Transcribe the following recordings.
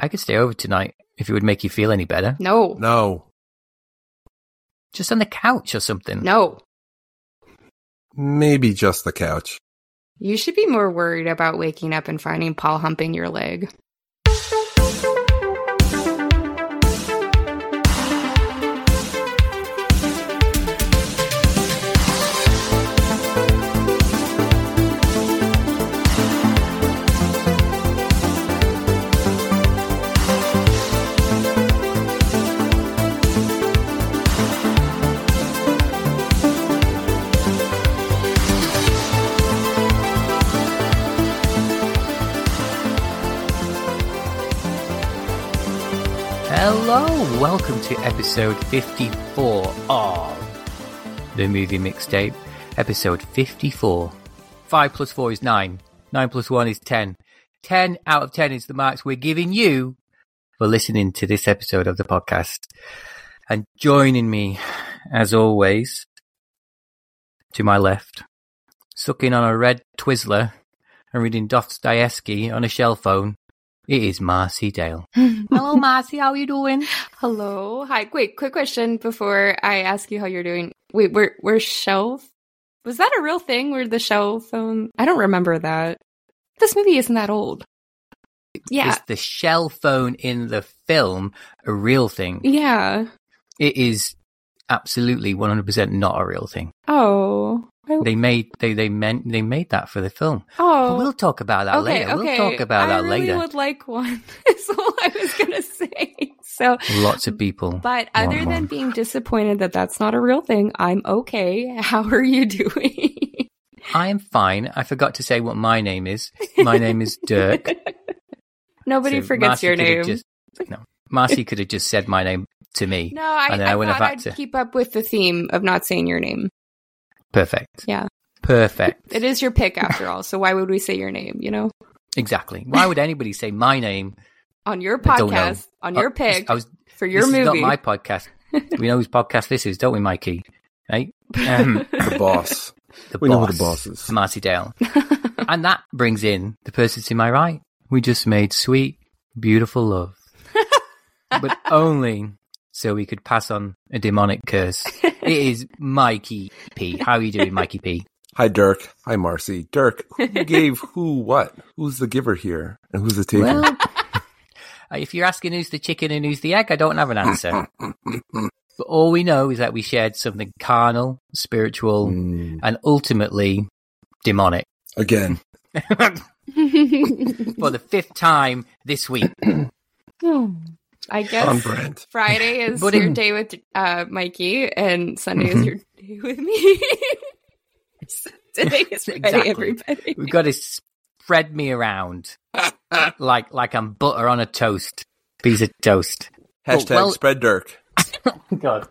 I could stay over tonight if it would make you feel any better. No. No. Just on the couch or something. No. Maybe just the couch. You should be more worried about waking up and finding Paul humping your leg. Welcome to episode 54 of the movie mixtape. Episode 54. 5 plus 4 is 9. 9 plus 1 is 10. 10 out of 10 is the marks we're giving you for listening to this episode of the podcast. And joining me, as always, to my left, sucking on a red Twizzler and reading Dostoevsky on a shell phone, it is Marcie Dale. Hello, Marcie. How are you doing? Hello. Hi. Wait, quick question before I ask you how you're doing. Wait, we're we're shell was that a real thing where the shell phone I don't remember that. This movie isn't that old. Yeah. Is the shell phone in the film a real thing? Yeah. It is absolutely 100% not a real thing. Oh. I- They made they they meant they made that for the film. oh. But we'll talk about that okay, later. okay. We'll talk about I that really later. would like one. Is all I was gonna say. So Lots of people. But other than one. being disappointed that that's not a real thing, I'm okay. How are you doing? I am fine. I forgot to say what my name is. My name is Dirk. Nobody So forgets Marcie your name. Just, no, Marcie could have just said my name to me. no, I, and I, I wouldn't thought have I'd had to- keep up with the theme of not saying your name. Perfect. Yeah. Perfect. It is your pick after all, so why would we say your name, you know? Exactly. Why would anybody say my name? On your I don't know. podcast, on your Uh, pick, I was for your this movie. is not my podcast. we know whose podcast this is, don't we, Mikey? Right? Um, The boss. the we know who the boss is. Marcie Dale. and that brings in the person to my right. We just made sweet, beautiful love. but only so we could pass on a demonic curse. It is Mikey P. How are you doing, Mikey P? Hi, Dirk. Hi, Marcie. Dirk, who gave who what? Who's the giver here? And who's the taker? Well, uh, if you're asking who's the chicken and who's the egg, I don't have an answer. But all we know is that we shared something carnal, spiritual, Mm, and ultimately demonic. again. For the fifth time this week. I guess On brand. Friday is But your in- day with uh, Mikey, and Sunday Mm-hmm. is your day with me. Today is Friday, Exactly. everybody. We've got to spread me around like like I'm butter on a toast. Piece of toast. Hashtag well- spread Dirk. God.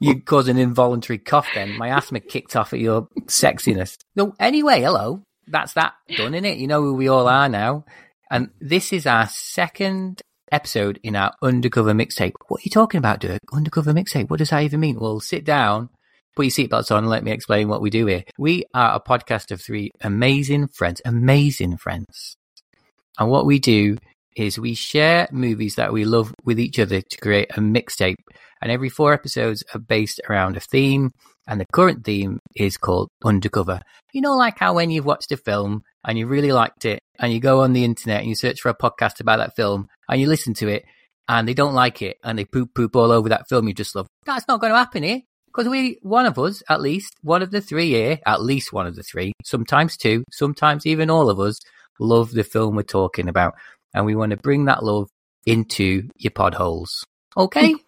you caused an involuntary cough then. My asthma kicked off at your sexiness. No, anyway, hello. That's that done, in it. You know who we all are now. And this is our second episode in our undercover mixtape. What are you talking about, Dirk? Undercover mixtape? What does that even mean? Well, sit down, put your seatbelts on, and let me explain what we do here. We are a podcast of three amazing friends, amazing friends. And what we do is we share movies that we love with each other to create a mixtape. And every four episodes are based around a theme. And the current theme is called Undercover. You know, like how when you've watched a film and you really liked it and you go on the internet and you search for a podcast about that film and you listen to it and they don't like it and they poop poop all over that film you just love. That's not going to happen here. Because we, one of us, at least, one of the three here, at least one of the three, sometimes two, sometimes even all of us, love the film we're talking about. And we want to bring that love into your pod holes. Okay?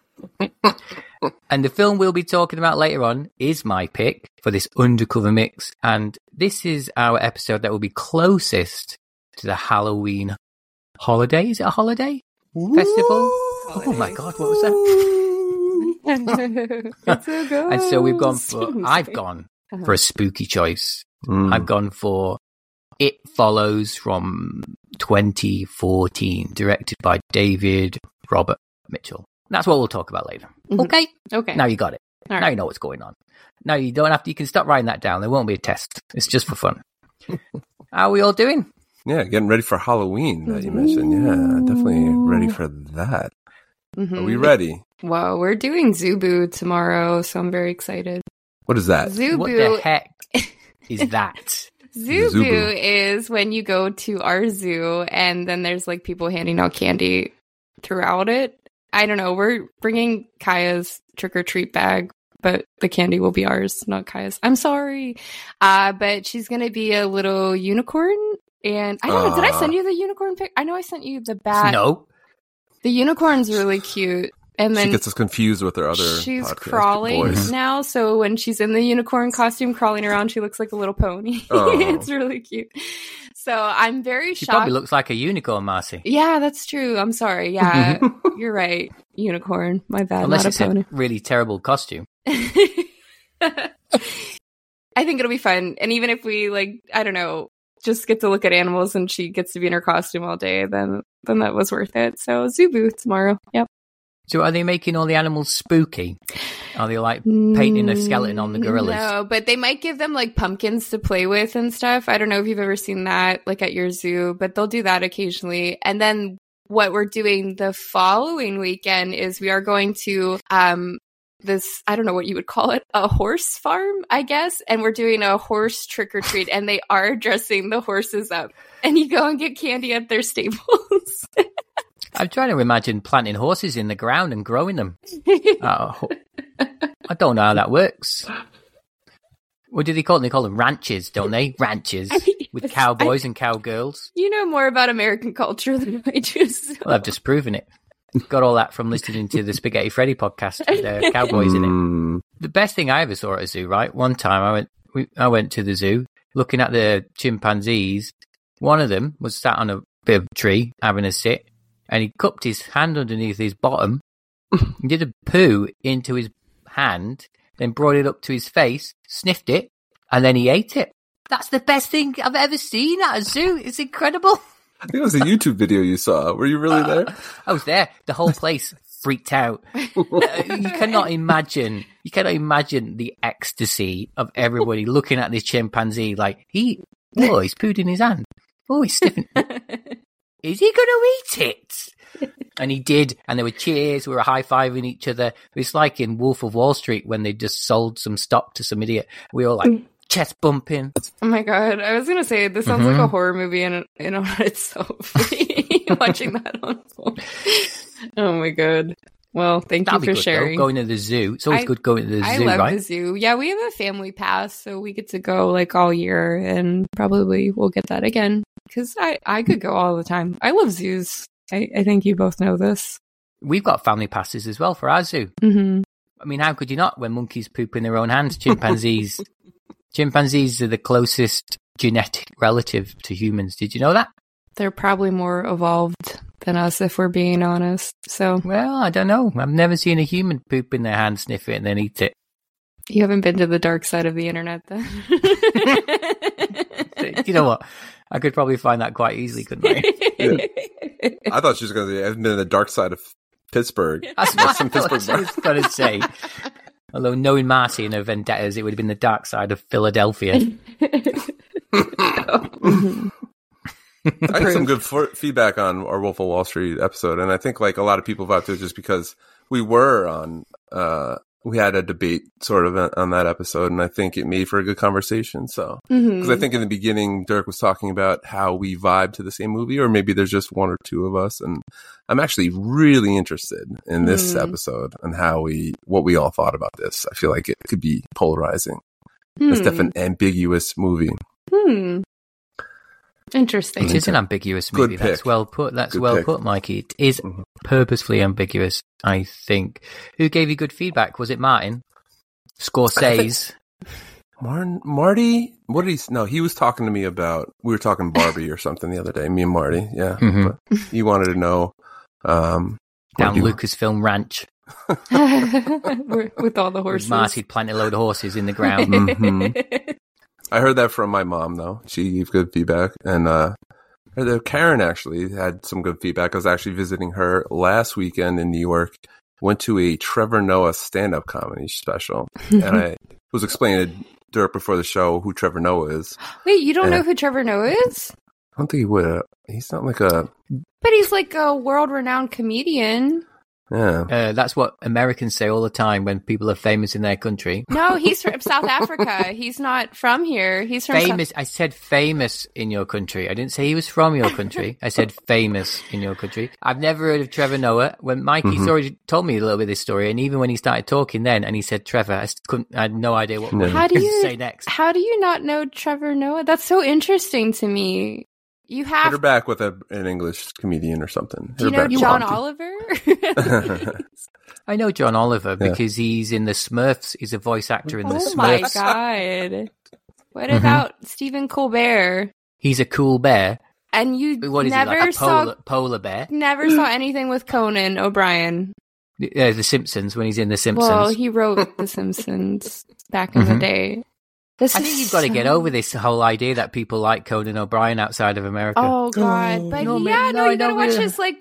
and the film we'll be talking about later on is my pick for this undercover mix. And this is our episode that will be closest to the Halloween holiday. Is it a holiday? Festival? Oh my god, what was that? It's a. And so we've gone for, I've gone for a spooky choice. Mm. I've gone for It Follows from 2014, directed by David Robert Mitchell. That's what we'll talk about later. Mhm. Okay. Okay. Now you got it. All Now right. you know what's going on. Now you don't have to, you can stop writing that down. There won't be a test. It's just for fun. How are we all doing? Yeah, getting ready for Halloween that you mentioned. Yeah, definitely ready for that. Are Mhm. we ready? Well, we're doing Zubu tomorrow, so I'm very excited. What is that? Zubu. What the heck is that? Zubu, Zubu. is when you go to our zoo and then there's like people handing out candy throughout it. I don't know. We're bringing Kaya's trick or treat bag, but the candy will be ours, not Kaya's. I'm sorry. Uh, but she's going to be a little unicorn. And I don't know. Did I send you the unicorn pic? I know I sent you the bat. no. The unicorn's really cute. And then she gets us confused with her other. she's crawling boys. now so when she's in the unicorn costume crawling around she looks like a little pony Oh. it's really cute so i'm very shocked. She shocked probably looks like a unicorn, Marcie. yeah that's true i'm sorry yeah you're right unicorn my bad Unless not it's a pony a really terrible costume. i think it'll be fun and even if we like i don't know just get to look at animals and she gets to be in her costume all day then then that was worth it so zubu tomorrow yep So are they making all the animals spooky? Are they like painting a skeleton on the gorillas? No, but they might give them like pumpkins to play with and stuff. I don't know if you've ever seen that like at your zoo, but they'll do that occasionally. And then what we're doing the following weekend is we are going to um this I don't know what you would call it, a horse farm, I guess, and we're doing a horse trick or treat and they are dressing the horses up. And you go and get candy at their stables. I'm trying to imagine planting horses in the ground and growing them. Oh, I don't know how that works. What do they call them? They call them ranches, don't they? Ranches with cowboys and cowgirls. you know more about American culture than I do. so- Well, I've just proven it. Got all that from listening to the Spaghetti Freddy podcast with uh, cowboys in it. Mm, The best thing I ever saw at a zoo, right? One time I went, we, I went to the zoo looking at the chimpanzees. One of them was sat on a bit of tree having a sit, and he cupped his hand underneath his bottom, and did a poo into his hand, then brought it up to his face, sniffed it, and then he ate it. That's the best thing I've ever seen at a zoo. It's incredible. I think it was a YouTube video you saw. Were you really there? I was there. The whole place freaked out. Uh, you cannot imagine. You cannot imagine the ecstasy of everybody looking at this chimpanzee. Like he, oh, he's pooed in his hand. Oh, he's sniffing. Is he going to eat it? And he did. And there were cheers. We were high fiving each other. It's like in Wolf of Wall Street when they just sold some stock to some idiot. We were like chest bumping. Oh my god! I was gonna say this sounds like Mm-hmm. a horror movie in in on itself. Watching that unfold. Oh my god! Well, thank That'd you for good sharing. though. Going to the zoo. It's always I- good going to the I zoo, love right? the zoo. Yeah, we have a family pass, so we get to go like all year, and probably we'll get that again because I I could go all the time. I love zoos. I, I think you both know this. We've got family passes as well for our zoo. hmm I mean, how could you not when monkeys poop in their own hands? Chimpanzees, chimpanzees are the closest genetic relative to humans. Did you know that? They're probably more evolved than us, if we're being honest. So Well, I don't know. I've never seen a human poop in their hand, sniff it, and then eat it. you haven't been to the dark side of the internet, then. you know what? I could probably find that quite easily, couldn't I? I thought she was going to say, I've been in the dark side of Pittsburgh. That's That's what some I Pittsburgh was going to say. Although knowing Marcie and her vendettas, it would have been the dark side of Philadelphia. I got some good for- feedback on our Wolf of Wall Street episode, and I think like a lot of people vouch to it just because we were on. uh We had a debate sort of on that episode, and I think it made for a good conversation. So, because I think in the beginning, Dirk was talking about how we vibe to the same movie, or maybe there's just one or two of us, and I'm actually really interested in this Hmm. episode and how we what we all thought about this. I feel like it could be polarizing. It's Hmm. definitely an ambiguous movie. Hmm. Interesting. It is an ambiguous Good movie. That's pick. well put. That's Good well pick. put, Mikey. It is Mhm. purposefully ambiguous, I think. Who gave you good feedback? Was it Martin? Scorsese. Martin, Marty, what did he? No, he was talking to me about. We were talking Barbie or something the other day. Me and Marty, yeah. Mhm. But he wanted to know. Um, Down you- Lucasfilm Ranch. With all the With horses. Marty planted a load of horses in the ground. Mhm. I heard that from my mom though. She gave good feedback, and uh, I heard that Karen actually had some good feedback. I was actually visiting her last weekend in New York. Went to a Trevor Noah stand-up comedy special, and I was explaining to Dirk before the show who Trevor Noah is. Wait, you don't Yeah. know who Trevor Noah is? I don't think he would. He's not like a But he's like a world renowned comedian. Yeah. Uh, that's what Americans say all the time when people are famous in their country. No, he's from South Africa. He's not from here. He's from South- Famous. I said famous in your country. I didn't say he was from your country. I said famous in your country. I've never heard of Trevor Noah. When Mikey's Mhm. already told me a little bit of this story, and even when he started talking then, and he said Trevor, I couldn't. I had no idea what, No. How do you- say next. How do you not know Trevor Noah? That's so interesting to me. You have Hit her back with a, an English comedian or something. Do you know back John with Oliver? I know John Oliver Yeah. because he's in the Smurfs. He's a voice actor in the oh my Smurfs. god! What Mhm. about Stephen Colbert? He's a cool bear. And you What is never he like a saw polar, polar bear? never saw anything with Conan O'Brien. Uh, the Simpsons when he's in the Simpsons. Well, he wrote The Simpsons back in the Mhm. day. This I is think you've got to get over this whole idea that people like Conan O'Brien outside of America. Oh god, but No, man, yeah, no, no, you gotta no, watch really. his like,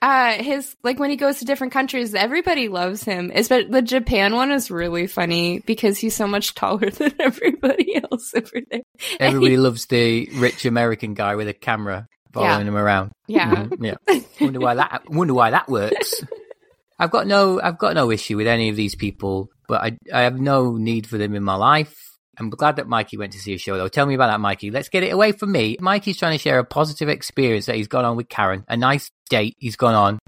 uh, his like when he goes to different countries, everybody loves him. But the Japan one is really funny because he's so much taller than everybody else over there. Everybody loves the rich American guy with a camera following him around. Yeah, Mhm, yeah. Wonder why that. Wonder why that works. I've got no. I've got no issue with any of these people, but I. I have no need for them in my life. I'm glad that Mikey went to see a show, though. Tell me about that, Mikey. Let's get it away from me. Mikey's trying to share a positive experience that he's gone on with Karen, a nice date he's gone on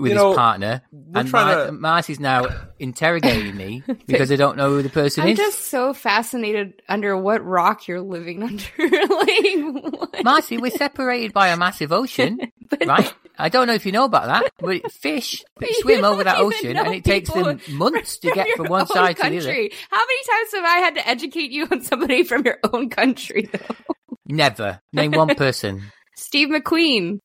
with You his know, partner. We're And trying Mar- to. Marcie's now interrogating me because I don't know who the person is. I'm just so fascinated under what rock you're living under. like, what? Marcie, we're separated by a massive ocean, But- right? I don't know if you know about that, but fish But swim over that ocean and it takes them months to get from one own side to the other. How many times have I had to educate you on somebody from your own country, though? Never. Name one person. Steve McQueen,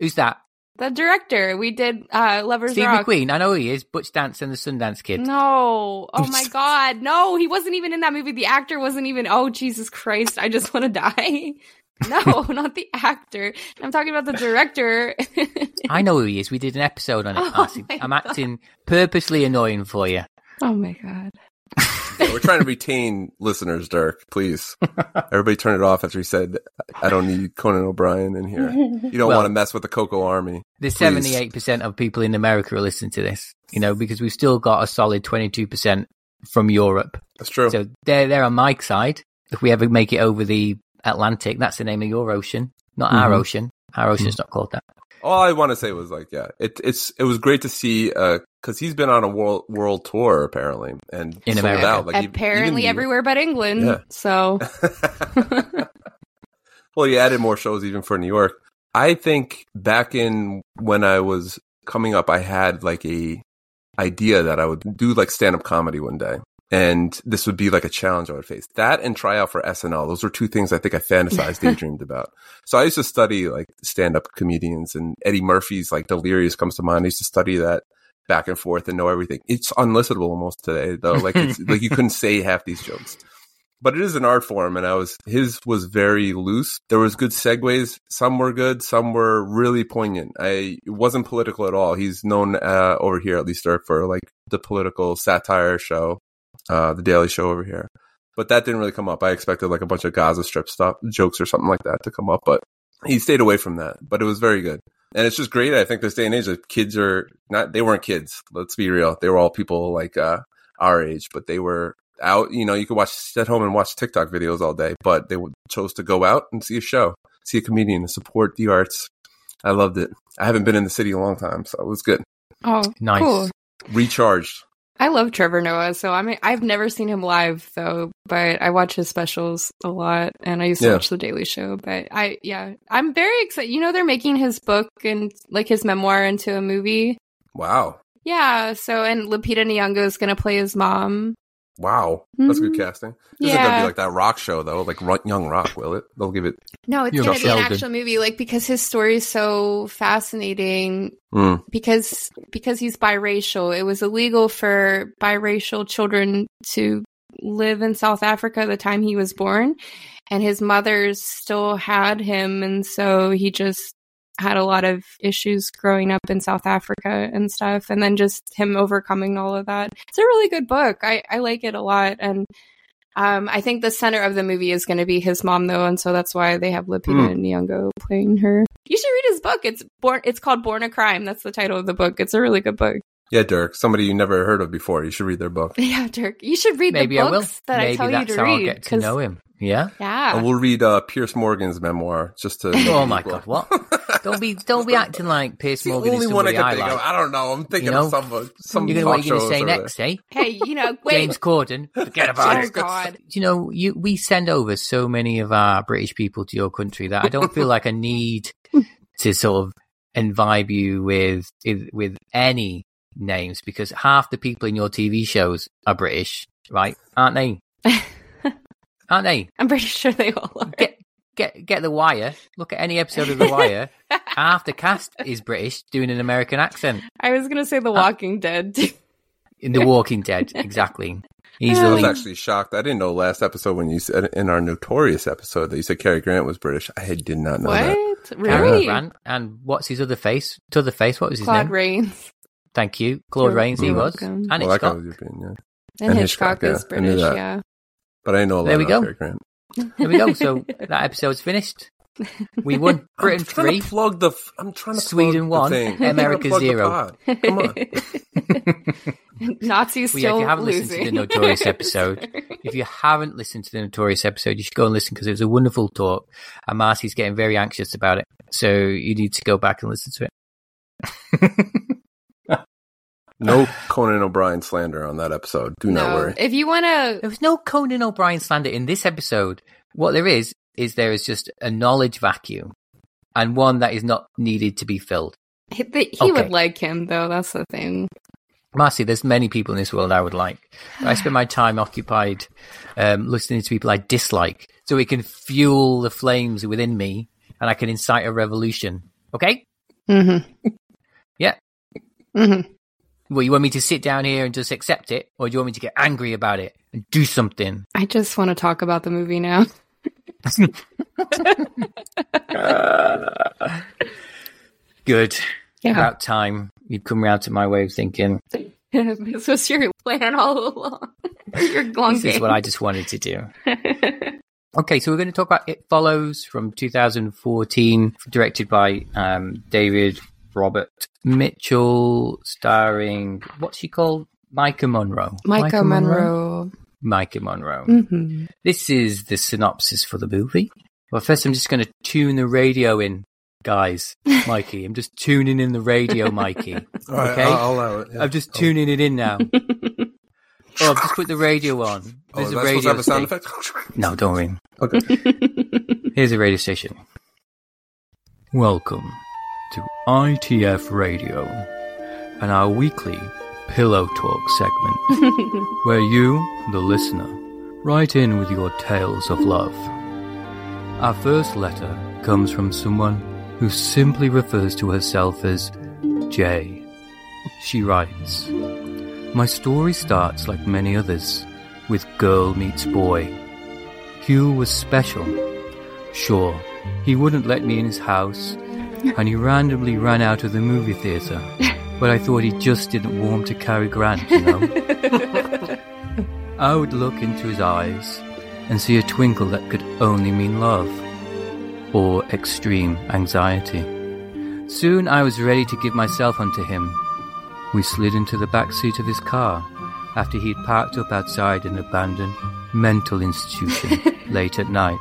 Who's that? The director. We did uh, Lovers Steve Rock. McQueen. I know who he is. Butch Dance and the Sundance Kid. No. Oh my god. No, he wasn't even in that movie. The actor wasn't even Oh Jesus Christ. I just want to die. No, not the actor. I'm talking about the director. I know who he is. We did an episode on it, Oh I'm God. acting purposely annoying for you. oh my god. We're trying to retain listeners, Dirk. Please, everybody, turn it off after he said, "I don't need Conan O'Brien in here." You don't Well- want to mess with the Coco Army. The 78% of people in America are listening to this, you know, because we've still got a solid 22% from Europe. That's true. So they're, they're on my side. If we ever make it over the Atlantic, that's the name of your ocean, not our Mhm. ocean. Our ocean's not called that. All I want to say was like, yeah, it, it's it was great to see because he's been on a world world tour apparently and In sold America. out. Like Apparently even- everywhere but England. Yeah. So well, he added more shows even for New York. I think back in when I was coming up, I had like a idea that I would do like stand up comedy one day. And this would be like a challenge I would face. That and try out for SNL. Those were two things I think I fantasized, daydreamed about. So I used to study like stand up comedians and Eddie Murphy's like Delirious comes to mind. I used to study that back and forth and know everything. It's unlistenable almost today though. Like it's like you couldn't say half these jokes. But it is an art form and i was his was very loose. There was good segues. Some were good. Some were really poignant. I it wasn't political at all. He's known uh, over here at least for like the political satire show uh the daily show over here. But that didn't really come up. I expected like a bunch of gaza strip stuff jokes or something like that to come up but he stayed away from that. But it was very good and it's just great i think this day and age that kids are not they weren't kids let's be real they were all people like uh our age but they were out. You know, you could watch sit at home and watch TikTok videos all day, but they chose to go out and see a show, see a comedian, and support the arts. I loved it. I haven't been in the city in a long time, so it was good. Oh Nice. cool. Recharged. I love Trevor Noah, so I mean I've never seen him live though, but I watch his specials a lot and I used to Yeah. watch the Daily Show. But I yeah. I'm very excited. You know they're making his book and like his memoir into a movie. Wow. Yeah, so and Lupita Nyong'o is gonna play his mom. Wow. That's good Mhm. casting. This isn't going to be like that rock show, though, like Young Rock, will it? They'll give it. No, it's gonna be an actual movie, like because his story is so fascinating. Mm. Because because he's biracial, it was illegal for biracial children to live in South Africa the time he was born, and his mother still had him, and so he just had a lot of issues growing up in South Africa and stuff, and then just him overcoming all of that. It's a really good book. I I like it a lot, and Um, I think the center of the movie is going to be his mom, though, and so that's why they have Lupita Hmm. Nyong'o playing her. You should read his book. It's born. It's called Born a Crime. That's the title of the book. It's a really good book. Yeah, Dirk, somebody you never heard of before. You should read their book. Yeah, Dirk, you should read Maybe the I will. books that Maybe I tell that's you to how read. I'll get to 'cause- know him. Yeah. Yeah, And we'll read uh, Piers Morgan's memoir just to. Oh my god, what? don't be don't be acting like Piers It's the Morgan only is one I somebody can I, think like. of. I don't know. I'm thinking You know? of some some You're gonna, talk what are you going to say next, eh? hey, you know, wait. James Corden. Forget about oh it. God, You know, you we send over so many of our British people to your country that I don't feel like I need to sort of imbibe you with with any names because half the people in your TV shows are British, right? Aren't they? Aren't they? I'm pretty sure they all are. Get get get the Wire. Look at any episode of the Wire. half the cast is British doing an American accent. I was gonna say The uh, Walking Dead. In The Walking Dead, exactly. I was actually shocked. I didn't know last episode when you said in our notorious episode that you said Cary Grant was British. I did not know that. what? Cary Really? Grant and what's his other face? To other face. What was his Claude name? Claude Rains Thank you, Claude You're Rains. He was, welcome. and Well, that guy Hitchcock. was European, yeah. and, And Hitchcock, Hitchcock, is yeah. I knew British. Yeah. But I know a lot There we about go. Cary Grant. There we go. So that episode's finished. We won. Britain I'm three. to plug the. f- I'm trying to Sweden plug one, The thing. I'm trying to America plug zero. Come on. Nazis Well, yeah, if you haven't losing. listened to the Notorious episode, if you haven't listened to the Notorious episode, you should go and listen because it was a wonderful talk. And Marcie's getting very anxious about it, so you need to go back and listen to it. No Conan O'Brien slander on that episode. Do not no, worry. if you want to, There was no Conan O'Brien slander in this episode. What there is is there is just a knowledge vacuum, and one that is not needed to be filled. he, he Okay. would like him though. That's the thing. Marcie, there's many people in this world I would like. I spend my time occupied um, listening to people I dislike, so it can fuel the flames within me, and I can incite a revolution. Okay? Mm-hmm. Yeah. Mm-hmm. Well, you want me to sit down here and just accept it, or do you want me to get angry about it and do something? I just want to talk about the movie now. Good. Yeah, About time you'd come round to my way of thinking. this was your plan all along. your long This is what I just wanted to do. Okay, so we're going to talk about It Follows from 2014, directed by um, David Robert Mitchell, starring what's she called? Maika Monroe. Maika Monroe. Maika Monroe. Mm-hmm. This is the synopsis for the movie. Well, first, I'm just going to tune the radio in, guys. Mikey, I'm just tuning in the radio, Mikey. All right, Okay. I'll, I'll allow it. yeah. I'm just tuning it in now. oh, I've just put the radio on. Oh, There's is a supposed to radio have a sound station. effect? No, don't worry. Okay. Here's a radio station. Welcome to ITF Radio and our weekly Pillow Talk segment, where you, the listener, write in with your tales of love. Our first letter comes from someone who simply refers to herself as Jay. She writes, My story starts like many others, with girl meets boy. Hugh was special. Sure, he wouldn't let me in his house, and he randomly ran out of the movie theatre. But I thought he just didn't warm to Cary Grant, you know? I would look into his eyes and see a twinkle that could only mean love or extreme anxiety. Soon I was ready to give myself unto him. We slid into the back seat of his car after he'd parked up outside an abandoned mental institution late at night.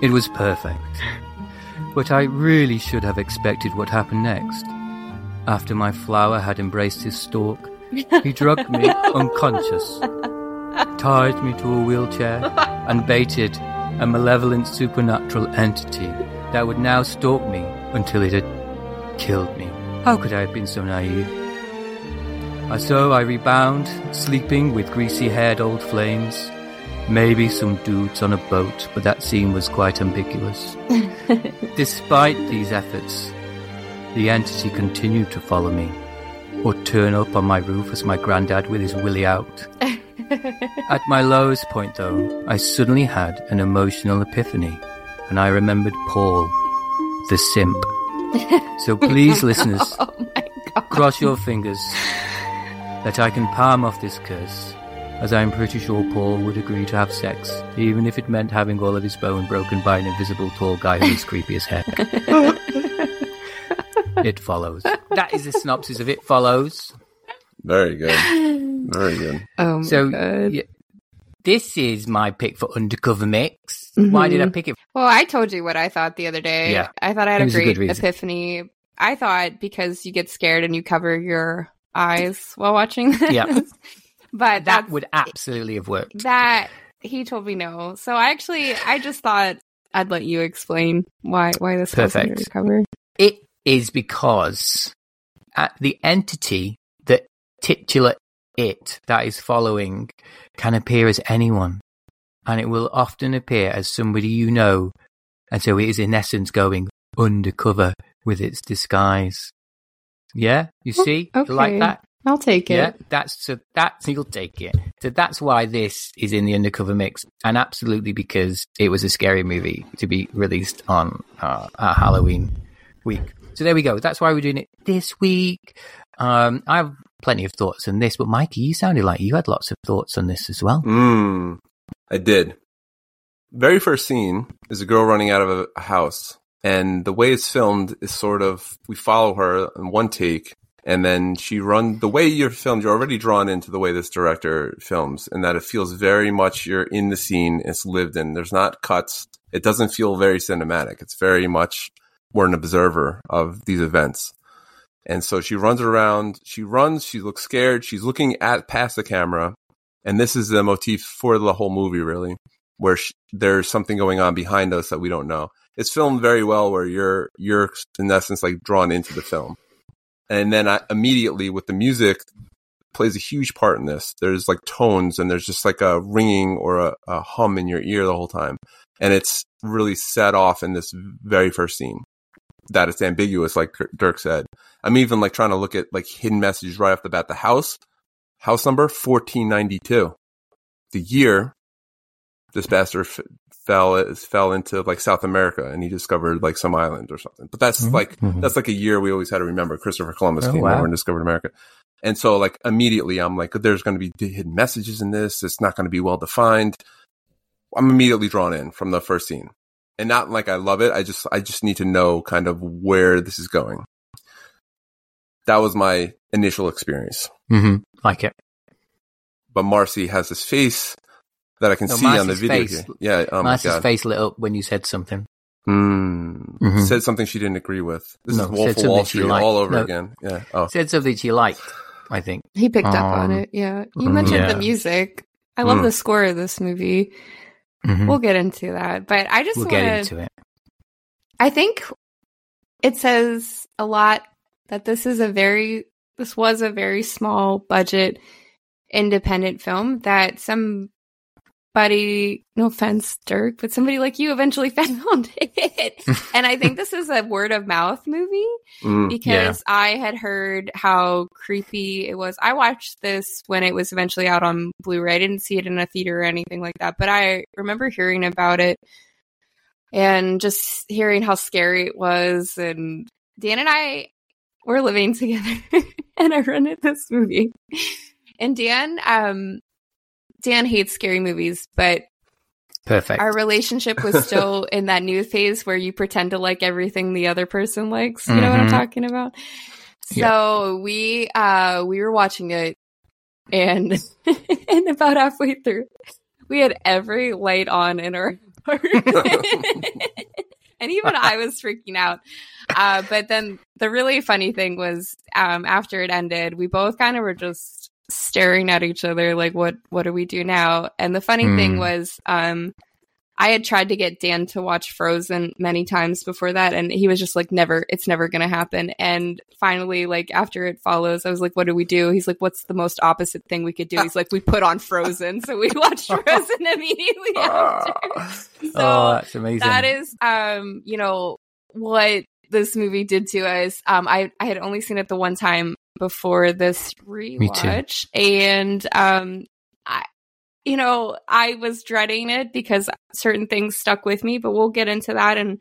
It was perfect. But I really should have expected what happened next. After my flower had embraced his stalk, he drugged me unconscious, tied me to a wheelchair, and baited a malevolent supernatural entity that would now stalk me until it had killed me. How could I have been so naive? So I rebound, sleeping with greasy haired old flames. Maybe some dudes on a boat, but that scene was quite ambiguous. Despite these efforts, the entity continued to follow me, or turn up on my roof as my granddad with his willy out. At my lowest point, though, I suddenly had an emotional epiphany, and I remembered Paul, the simp. So please, listeners, Oh cross your fingers that I can palm off this curse as I'm pretty sure Paul would agree to have sex, even if it meant having all of his bone broken by an invisible tall guy who's creepy as heck. it follows. That is the synopsis of It Follows. Very good. Very good. Oh my So, god. yeah, this is my pick for Undercover Mix. Mm-hmm. Why did I pick it? Well, I told you what I thought the other day. Yeah. I thought I had It a was a great good epiphany. I thought because you get scared and you cover your eyes while watching this. Yeah. But That would absolutely have worked. that he told me no. So I actually I just thought I'd let you explain why why this Perfect. cover. It is because at the entity, the titular it that is following, can appear as anyone. And it will often appear as somebody you know. And so it is, in essence, going undercover with its disguise. Yeah, you oh, see? You Like that? I'll take it. Yeah, that's so that's you'll take it. So that's why this is in the undercover mix, and absolutely because it was a scary movie to be released on uh, our Halloween week. So there we go. That's why we're doing it this week. Um, I have plenty of thoughts on this, but Mikey, you sounded like you had lots of thoughts on this as well. Mm, I did. Very first scene is a girl running out of a, a house, and the way it's filmed is sort of we follow her in one take, and then she run. The way you're filmed, you're already drawn into the way this director films, and that it feels very much you're in the scene. It's lived in. There's not cuts. It doesn't feel very cinematic. It's very much we're an observer of these events. And so she runs around. She runs. She looks scared. She's looking at past the camera, and this is the motif for the whole movie, really, where sh- there's something going on behind us that we don't know. It's filmed very well, where you're you're in essence like drawn into the film, and then I, immediately with the music plays a huge part in this. There's like tones, and there's just like a ringing or a, a hum in your ear the whole time, and it's really set off in this very first scene. That it's ambiguous, like Dirk said. I'm even like trying to look at like hidden messages right off the bat. The house, house number 1492. The year this bastard f- fell fell into like South America and he discovered like some island or something. But that's Mhm. like Mhm. that's like a year we always had to remember. Christopher Columbus Oh, came wow. over and discovered America. And so like immediately I'm like there's going to be hidden messages in this. It's not going to be well defined. I'm immediately drawn in from the first scene. And not like I love it. I just I just need to know kind of where this is going. That was my initial experience. hmm Like it. But Marcie has this face that I can No, see on the video face- here. Yeah, oh my Marcie's god. face lit up when you said something. Mm. Mhm. Said something she didn't agree with. This No, is said Wolf of something Wall she Street liked. all over No. again. Yeah. Oh. Said something she liked, I think. He picked up on Um, it. Yeah. You mm, mentioned yeah. the music. I love Mm. the score of this movie. Mhm. We'll get into that. But I just we'll want get to into it. I think it says a lot that this is a very this was a very small budget independent film that somebody no offense Dirk but somebody like you eventually found it and I think this is a word of mouth movie Mm. because I had heard how creepy it was. I watched this when it was eventually out on Blu-ray. I didn't see it in a theater or anything like that, but I remember hearing about it and just hearing how scary it was. And Dan and I were living together, and I rented this movie. And Dan, um, Dan hates scary movies, but Perfect. our relationship was still in that new phase where you pretend to like everything the other person likes. You know what I'm Mhm. talking about? So we uh we were watching it and and about halfway through we had every light on in our apartment. and even I was freaking out. Uh but then the really funny thing was um after it ended, we both kind of were just staring at each other like what what do we do now? And the funny thing Hmm. was um I had tried to get Dan to watch Frozen many times before that, and he was just like, never, it's never going to happen. And finally, like, after it follows, I was like, what do we do? He's like, what's the most opposite thing we could do? He's like, we put on Frozen. So we watched Frozen immediately after. So oh, that's amazing. that is, um, you know, what this movie did to us. Um, I, I had only seen it the one time before this rewatch. And, um, I, you know, I was dreading it because certain things stuck with me, but we'll get into that. And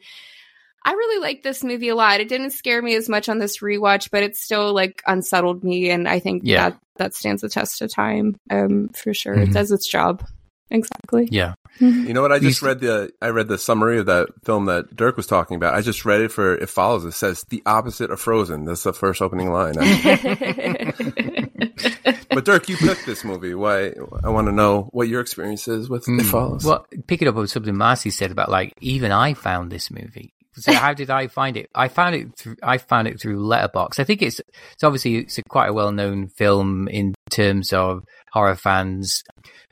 I really like this movie a lot. It didn't scare me as much on this rewatch, but it still like unsettled me, and I think Yeah. that that stands the test of time, um, for sure. Mhm. It does its job. Exactly. Yeah. Mm-hmm. You know what? I just read the I read the summary of that film that Dirk was talking about. I just read it for it follows. It says the opposite of Frozen. That's the first opening line. but Dirk, you picked this movie. Why? I want to know what your experience is with It hmm. Follows. Well, picking up on something Marcie said about like even I found this movie. So how did I find it? I found it through I found it through Letterboxd. I think it's it's obviously it's a quite a well known film in terms of horror fans.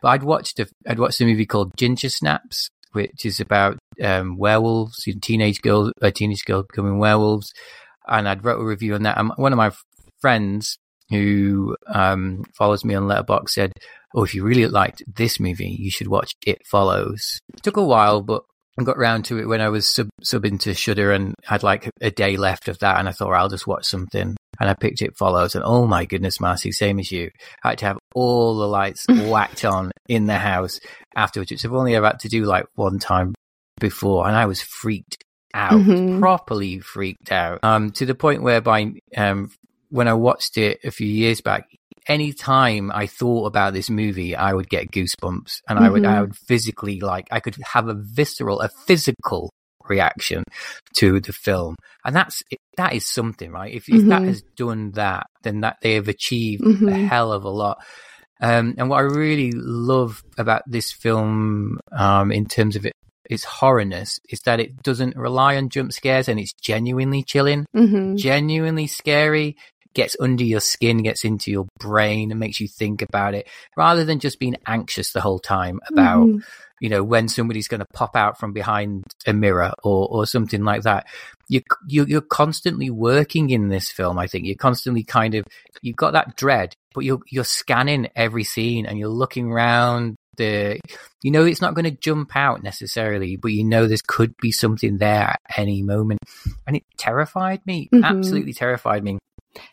But I'd watched a I'd watched a movie called Ginger Snaps, which is about um, werewolves, teenage girls, a teenage girl becoming werewolves, and I'd wrote a review on that. And one of my friends who um, follows me on Letterboxd said, "Oh, if you really liked this movie, you should watch It Follows." It took a while, but got round to it when I was sub subbing to Shudder and had like a day left of that, and I thought I'll just watch something. And I picked It Follows, and oh my goodness, Marcie, same as you, I had to have all the lights whacked on in the house afterwards, which I've only ever had to do like one time before, and I was freaked out, Mhm. properly freaked out, um, to the point whereby um, when I watched it a few years back, any time I thought about this movie, I would get goosebumps, and I would. I would physically like I could have a visceral, a physical reaction to the film, and that's that is something, right? If, if that Mhm. has done that, then that they have achieved a Mhm. hell of a lot. Um, and what I really love about this film, um, in terms of it, its horrorness, is that it doesn't rely on jump scares and it's genuinely chilling hmm genuinely scary, gets under your skin, gets into your brain, and makes you think about it, rather than just being anxious the whole time about, Mhm. you know, when somebody's going to pop out from behind a mirror or, or something like that. You, you, you're constantly working in this film. I think you're constantly kind of, you've got that dread, but you're, you're scanning every scene and you're looking around the, you know, it's not going to jump out necessarily, but you know, there could be something there at any moment. And it terrified me, Mhm. absolutely terrified me.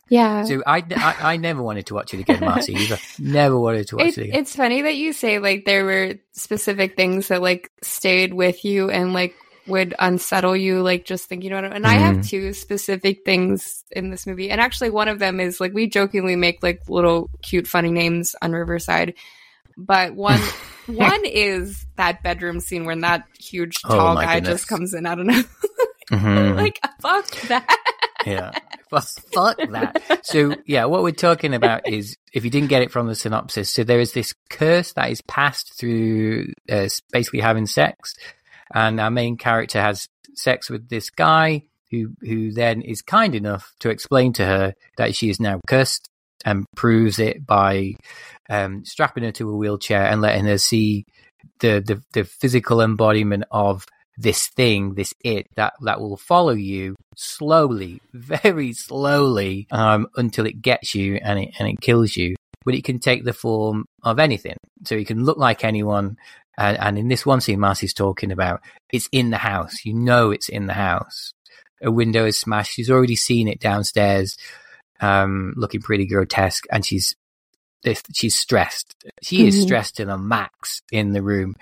Yeah. So I, I, I never wanted to watch it again, Marcie. either. Never wanted to watch It, it again. it's funny that you say like there were specific things that like stayed with you and like would unsettle you like just thinking about it and i have Mhm. two specific things in this movie and actually one of them is like we jokingly make like little cute funny names on riverside but one one is that bedroom scene when that huge Oh tall my guy goodness. just comes in i don't know Mhm. like fuck that yeah. Fuck, fuck that. So yeah, what we're talking about is if you didn't get it from the synopsis, so there is this curse that is passed through uh, basically having sex, and our main character has sex with this guy who who then is kind enough to explain to her that she is now cursed and proves it by um, strapping her to a wheelchair and letting her see the the, the physical embodiment of this thing, this it that that will follow you slowly, very slowly, um, until it gets you and it and it kills you. But it can take the form of anything, so it can look like anyone. And, and in this one scene, Marcie's talking about, it's in the house. You know, it's in the house. A window is smashed. She's already seen it downstairs, um, looking pretty grotesque, and she's she's stressed. She is Mhm. stressed to the max in the room,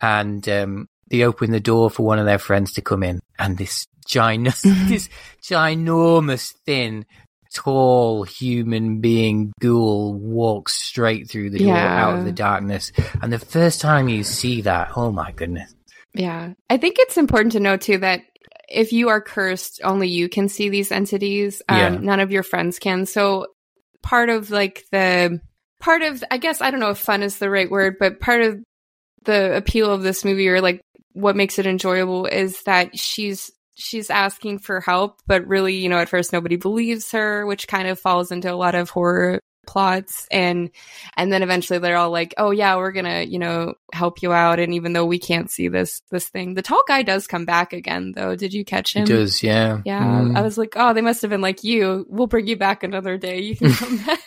and um, they open the door for one of their friends to come in, and this giant, this ginormous, thin, tall human being ghoul walks straight through the door Yeah. out of the darkness. And the first time you see that, oh my goodness, Yeah. I think it's important to know too that if you are cursed, only you can see these entities. Um, Yeah. None of your friends can. So part of like the, part of, I guess, I don't know if fun is the right word, but part of the appeal of this movie or like what makes it enjoyable is that she's, she's asking for help, but really, you know, at first nobody believes her, which kind of falls into a lot of horror plots. And and then eventually they're all like oh yeah we're gonna you know help you out. And even though we can't see this this thing the tall guy does come back again though. Did you catch him? it does, yeah, yeah. Mm. i was like oh they must have been like you we'll bring you back another day. You can come back.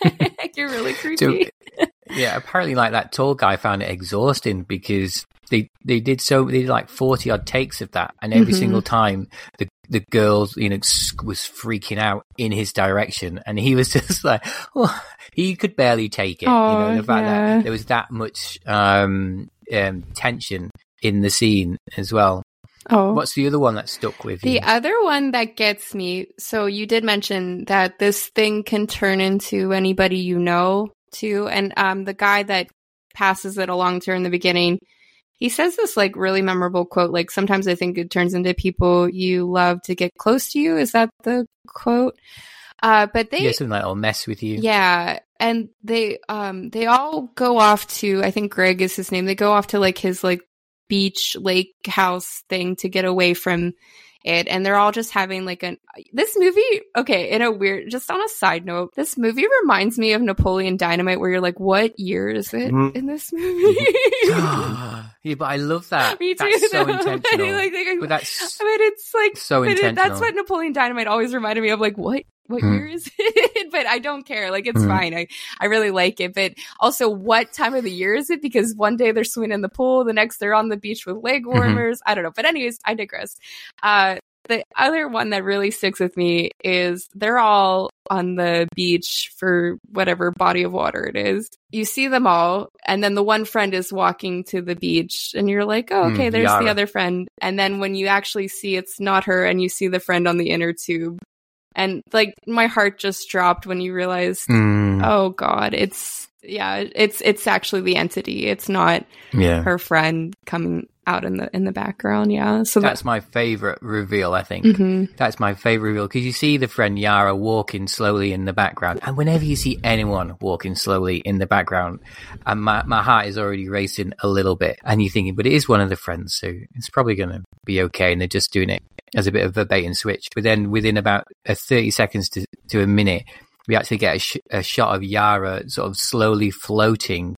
You're really creepy. So, yeah, apparently, like that tall guy found it exhausting because they they did so they did like forty odd takes of that, and every Mhm. single time the the girls you know was freaking out in his direction, and he was just like, oh, he could barely take it. you know, Oh, the fact yeah. that there was that much um, um, tension in the scene as well. Oh. What's the other one that stuck with you? The other one that gets me, so you did mention that this thing can turn into anybody you know too. And um the guy that passes it along to her in the beginning, he says this like really memorable quote, like sometimes I think it turns into people you love to get close to you. Is that the quote? Uh but they yeah, something like, I'll mess with you. yeah, and they um they all go off to I think Greg is his name. They go off to like his like beach lake house thing to get away from it and they're all just having like an this movie okay in a weird just on a side note this movie reminds me of napoleon dynamite where you're like what year is it Mhm. in this movie yeah, but I love that. me too That's so intentional. like, like, but that's I mean, it's like so but it- intentional. that's what Napoleon Dynamite always reminded me of. Like, what what Hmm. year is it? but I don't care. Like, it's Hmm. fine. I I really like it. But also, what time of the year is it? Because one day they're swimming in the pool, the next they're on the beach with leg Mm-hmm. warmers. I don't know. But anyways, I digress. Uh, the other one that really sticks with me is they're all on the beach for whatever body of water it is. You see them all, and then the one friend is walking to the beach, and you're like, oh, okay, there's the other friend. And then when you actually see it's not her, and you see the friend on the inner tube, and like my heart just dropped when you realize, Mm, oh God, it's yeah, it's it's actually the entity. It's not yeah. her friend coming out in the in the background. Yeah, so That's my favorite reveal, I think. Mhm. That's my favorite reveal because you see the friend Yara walking slowly in the background, and whenever you see anyone walking slowly in the background, and my my heart is already racing a little bit, and you're thinking, but it is one of the friends, so it's probably going to be okay, and they're just doing it as a bit of a bait and switch. But then within about a thirty seconds to to a minute, we actually get a, sh- a shot of Yara sort of slowly floating.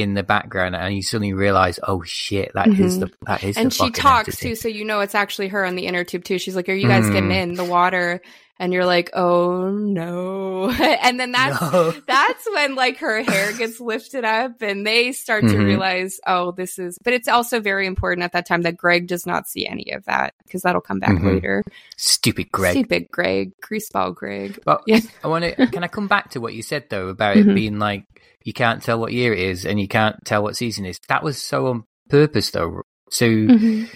In the background, and you suddenly realize, oh shit, that is Mhm. the that is and she talks entity. too, so you know it's actually her on the inner tube too. She's like, "Are you guys Mm. getting in the water?" And you're like, "Oh no!" and then that's No. that's when like her hair gets lifted up, and they start to Mhm. realize, "Oh, this is." But it's also very important at that time that Greg does not see any of that because that'll come back Mhm. later. Stupid Greg. Stupid Greg, greaseball Greg. But Yeah. I want to. Can I come back to what you said though about it being like you can't tell what year it is and you can't tell what season it is? That was so on purpose though. So Mhm.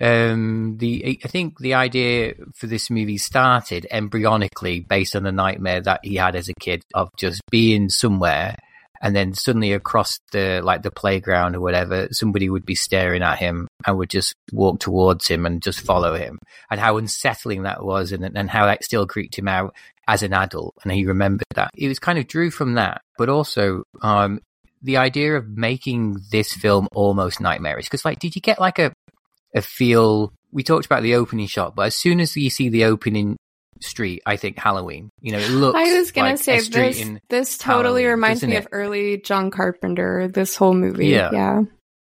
um, the I think the idea for this movie started embryonically based on the nightmare that he had as a kid of just being somewhere and then suddenly across the like the playground or whatever somebody would be staring at him and would just walk towards him and just follow him. And how unsettling that was and and how that still creeped him out as an adult. And he remembered that. It was kind of drew from that. But also um the idea of making this film almost nightmarish. Because like did you get like a a feel? We talked about the opening shot but as soon as you see the opening street i think halloween you know it looks I was gonna like say this. in This totally Halloween, reminds me it? of early John Carpenter. This whole movie, Yeah. yeah.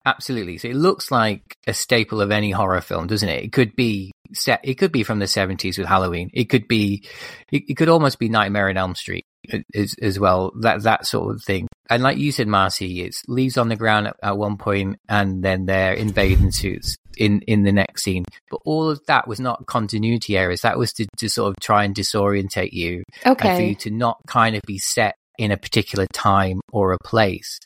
Absolutely. So it looks like a staple of any horror film, doesn't it? It could be set. It could be from the seventies with Halloween. It could be. It, it could almost be Nightmare on Elm Street as, as well. That that sort of thing. And like you said, Marcie, it's leaves on the ground at, at one point, and then they're in bathing suits in in the next scene. But all of that was not continuity errors. That was to, to sort of try and disorientate you and for you to not kind of be set in a particular time or a place.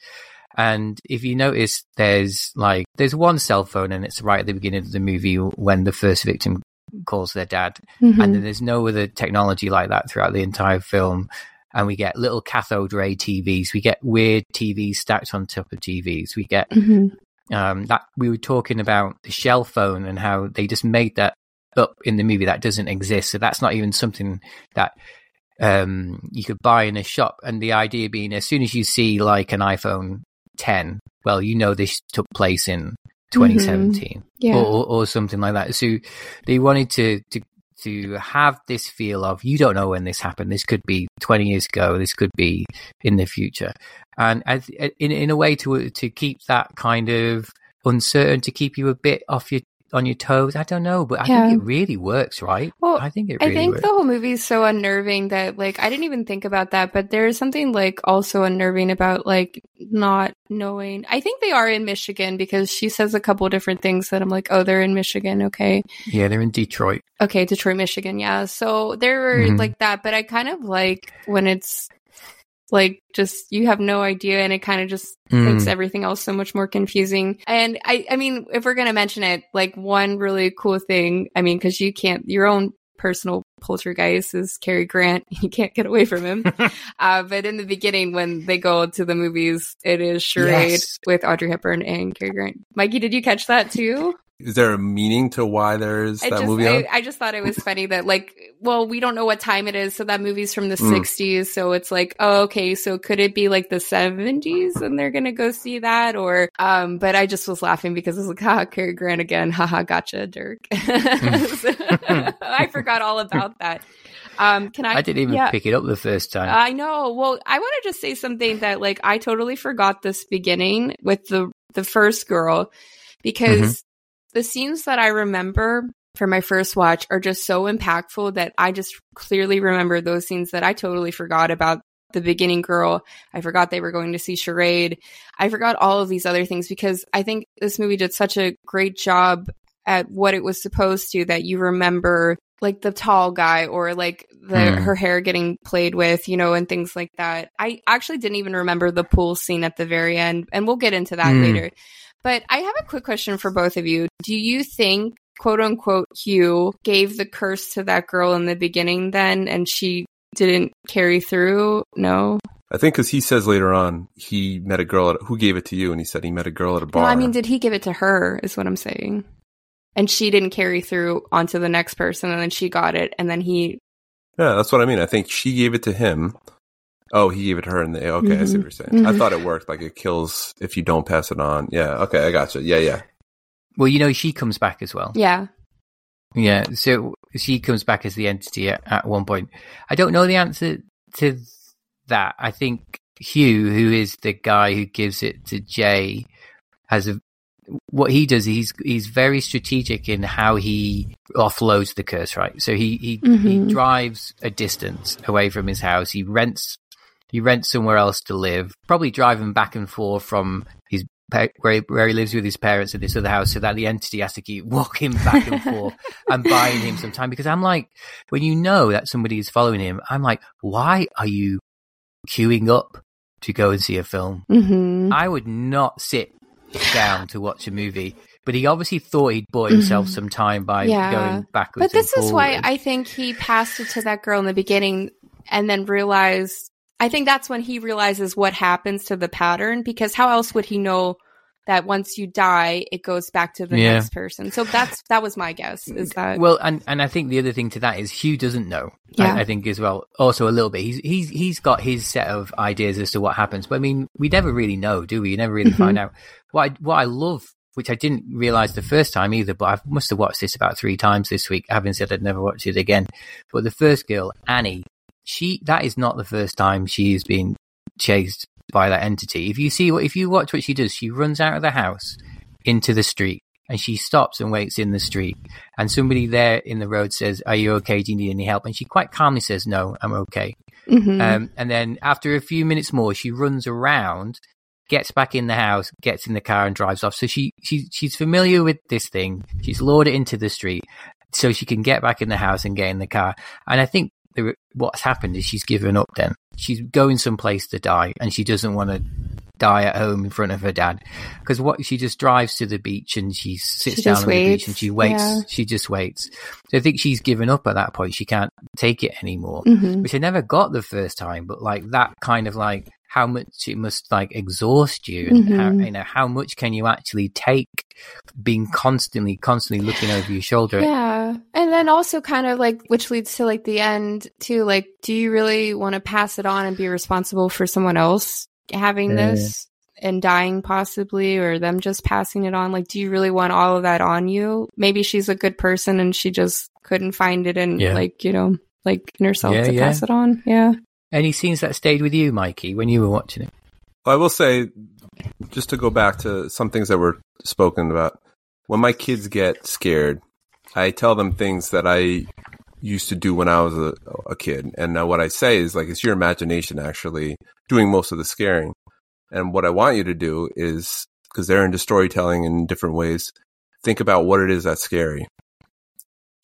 And if you notice, there's like there's one cell phone, and it's right at the beginning of the movie when the first victim calls their dad, Mhm. and then there's no other technology like that throughout the entire film. And we get little cathode ray TVs, we get weird TVs stacked on top of TVs, we get Mhm. um, that we were talking about the shell phone and how they just made that up in the movie that doesn't exist. So that's not even something that um, you could buy in a shop. And the idea being, as soon as you see like an iPhone 10, well, you know this took place in 2017 Yeah. or, or, or something like that. So they wanted to, to to have this feel of you don't know when this happened. This could be 20 years ago. This could be in the future, and as, in in a way to to keep that kind of uncertain, to keep you a bit off your on your toes. I don't know, but I Yeah. think it really works, right? Well, I think it I really think works. the whole movie is so unnerving that like I didn't even think about that, but there's something like also unnerving about like not knowing. I think they are in Michigan because she says a couple different things that I'm like, oh, they're in Michigan. Okay, yeah, they're in Detroit. okay, Detroit, Michigan. Yeah, so they were Mhm. like that, but I kind of like when it's like just you have no idea and it kind of just Mm. makes everything else so much more confusing and i i mean if we're gonna mention it like one really cool thing i mean because you can't your own personal poltergeist is Cary Grant. You can't get away from him. uh, but in the beginning, when they go to the movies, it is charade Yes. with Audrey Hepburn and Cary Grant. Mikey, did you catch that too? Is there a meaning to why there's I that just, movie I, on? I just thought it was funny that like, well, we don't know what time it is, so that movie's from the Mm. '60s, so it's like, oh, okay, so could it be like the '70s, and they're gonna go see that, or, um, but I just was laughing because it was like, haha, Cary Grant again, haha, gotcha, Dirk. I forgot all about that. Um, can I? I didn't even yeah. pick it up the first time. I know. Well, I want to just say something that like I totally forgot this beginning with the the first girl because Mm-hmm. The scenes that I remember from my first watch are just so impactful that I just clearly remember those scenes that I totally forgot about the beginning girl. I forgot they were going to see charade. I forgot all of these other things because I think this movie did such a great job at what it was supposed to that you remember like the tall guy or like the Hmm. her hair getting played with, you know, and things like that. I actually didn't even remember the pool scene at the very end, and we'll get into that Hmm. later. But I have a quick question for both of you. Do you think quote unquote Hugh gave the curse to that girl in the beginning then and she didn't carry through? No. I think because he says later on he met a girl at who gave it to you, and he said he met a girl at a bar. No, I mean, did he give it to her? Is what I'm saying. And she didn't carry through onto the next person, and then she got it, and then he. yeah, that's what I mean. I think she gave it to him. Oh, he gave it to her, and they okay. I see what you're saying. I Mhm. thought it worked. Like it kills if you don't pass it on. Yeah. Okay, I gotcha. Yeah, yeah. well, you know, she comes back as well. Yeah. Yeah, so she comes back as the entity at, at one point. I don't know the answer to that. I think Hugh, who is the guy who gives it to Jay, has a what he does. He's he's very strategic in how he offloads the curse. Right, so he he, he Mhm. drives a distance away from his house. He rents he rents somewhere else to live. Probably driving back and forth from his where he, where he lives with his parents in this other house, so that the entity has to keep walking back and forth and buying him some time. Because I'm like, when you know that somebody is following him, I'm like, why are you queuing up to go and see a film? Mm-hmm. I would not sit down to watch a movie. But he obviously thought he'd bought himself Mhm. some time by Yeah. going backwards. But this is why. I think he passed it to that girl in the beginning and then realized. I think that's when he realizes what happens to the pattern because how else would he know that once you die, it goes back to the Yeah. next person? So that's that was my guess. Is that Well, and, and I think the other thing to that is Hugh doesn't know. Yeah. I, I think as well. Also, a little bit. He's he's he's got his set of ideas as to what happens, but I mean, we never really know, do we? You never really find mm-hmm. out. What I, what I love, which I didn't realize the first time either, but I must have watched this about three times this week. Having said I'd never watch it again, but the first girl, Annie, she that is not the first time she has been chased by that entity. If you see what if you watch what she does, she runs out of the house into the street and she stops and waits in the street and somebody there in the road says, "Are you okay? Do you need any help?" And she quite calmly says, "No, I'm okay." Mhm. Um, and then after a few minutes more, she runs around, gets back in the house, gets in the car, and drives off. So she she she's familiar with this thing. She's lured it into the street so she can get back in the house and get in the car. And I think the, what's happened is she's given up. Then she's going someplace to die, and she doesn't want to die at home in front of her dad because what she just drives to the beach and she sits She down on the beach and she waits. yeah. She just waits. So I think she's given up at that point. She can't take it anymore Mhm. which I never got the first time, but like that kind of like how much it must like exhaust you and how Mhm. you know how much can you actually take being constantly constantly looking over your shoulder Yeah. And then also kind of like which leads to like the end too like do you really want to pass it on and be responsible for someone else having Yeah. this and dying possibly or them just passing it on like do you really want all of that on you? Maybe she's a good person and she just couldn't find it in Yeah. like, you know, like in herself Yeah, to yeah. pass it on. Yeah. any scenes that stayed with you mikey when you were watching it I will say, just to go back to some things that were spoken about, when my kids get scared, I tell them things that I used to do when I was a, a kid. And now what I say is like, it's your imagination actually doing most of the scaring. And what I want you to do is, because they're into storytelling in different ways, think about what it is that's scary.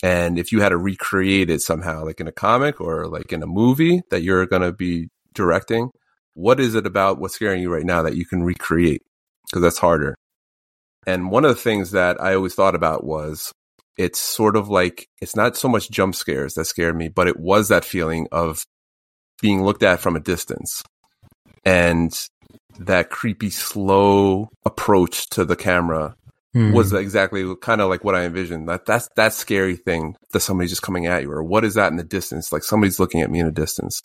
And if you had to recreate it somehow, like in a comic or like in a movie that you're going to be directing, what is it about what's scaring you right now that you can recreate? Because that's harder. And one of the things that I always thought about was it's sort of like it's not so much jump scares that scared me, but it was that feeling of being looked at from a distance and that creepy, slow approach to the camera Hmm. was exactly kind of like what I envisioned. That that's that scary thing that somebody's just coming at you, or what is that in the distance? Like somebody's looking at me in a distance,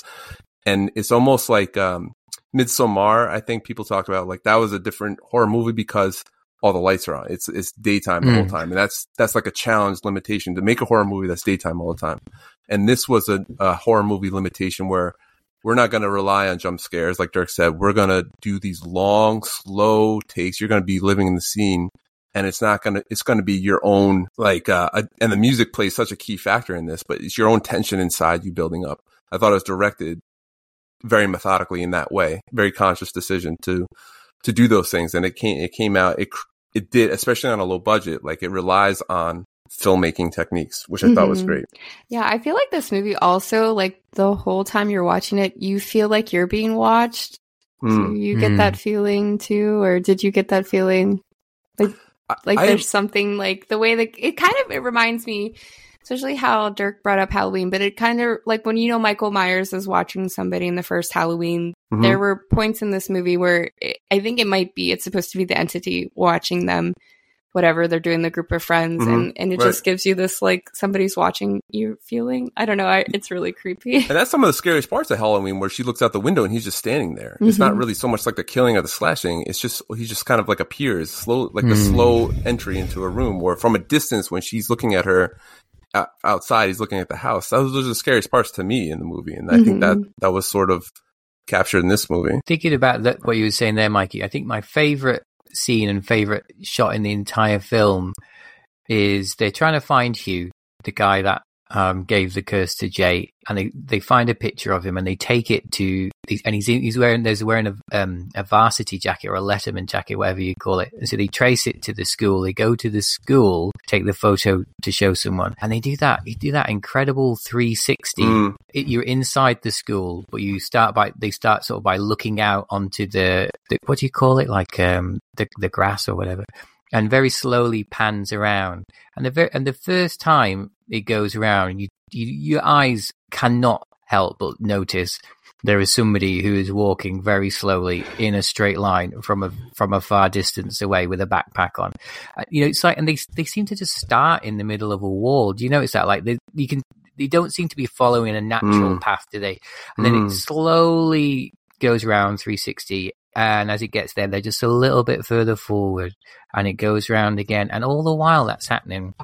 and it's almost like um, Midsommar. I think people talked about like that was a different horror movie because all the lights are on. It's it's daytime the whole Mm. time, and that's that's like a challenge limitation to make a horror movie that's daytime all the time. And this was a, a horror movie limitation where we're not going to rely on jump scares, like Dirk said. We're going to do these long, slow takes. You're going to be living in the scene, and it's not going to. It's going to be your own like, uh, a, and the music plays such a key factor in this, but it's your own tension inside you building up. I thought it was directed very methodically in that way, very conscious decision to to do those things, and it came it came out it it did, especially on a low budget, like it relies on filmmaking techniques, which I thought was Mhm. great. Yeah, I feel like this movie also, like the whole time you're watching it, you feel like you're being watched. Do Mm. you get Mm. that feeling too, or did you get that feeling? Like, Like I- there's something like the way that it kind of it reminds me, especially how Dirk brought up Halloween, but it kind of like when you know Michael Myers is watching somebody in the first Halloween. Mhm. There were points in this movie where it, I think it might be it's supposed to be the entity watching them, whatever they're doing, the group of friends, Mhm. and and it Right. just gives you this like somebody's watching you feeling. I don't know, I, it's really creepy. And that's some of the scariest parts of Halloween where she looks out the window and he's just standing there. It's not Mhm. really so much like the killing or the slashing. It's just, he just kind of like appears slow, like the Hmm. slow entry into a room where from a distance when she's looking at her o- outside, he's looking at the house. Those are the scariest parts to me in the movie. And I think that, mm-hmm. that was sort of captured in this movie. Thinking about that, what you were saying there, Mikey, I think my favorite scene and favorite shot in the entire film is they're trying to find Hugh, the guy that um, gave the curse to Jay, and they, they find a picture of him and they take it to, and he's he's wearing there's wearing a um, a varsity jacket or a Letterman jacket, whatever you call it, and so they trace it to the school. They go to the school, take the photo to show someone, and they do that. You do that incredible 360 Mm. it, you're inside the school, but you start by they start sort of by looking out onto the, the what do you call it like um the the grass or whatever, and very slowly pans around. And the ver- and the first time it goes around, you, you your eyes cannot help but notice there is somebody who is walking very slowly in a straight line from a from a far distance away with a backpack on. Uh, you know, it's like, and they they seem to just start in the middle of a wall. Do you notice that? Like they, you can, they don't seem to be following a natural Mm. path, do they? And then Mm. it slowly goes around 360, and as it gets there, they're just a little bit further forward, and it goes around again. And all the while that's happening,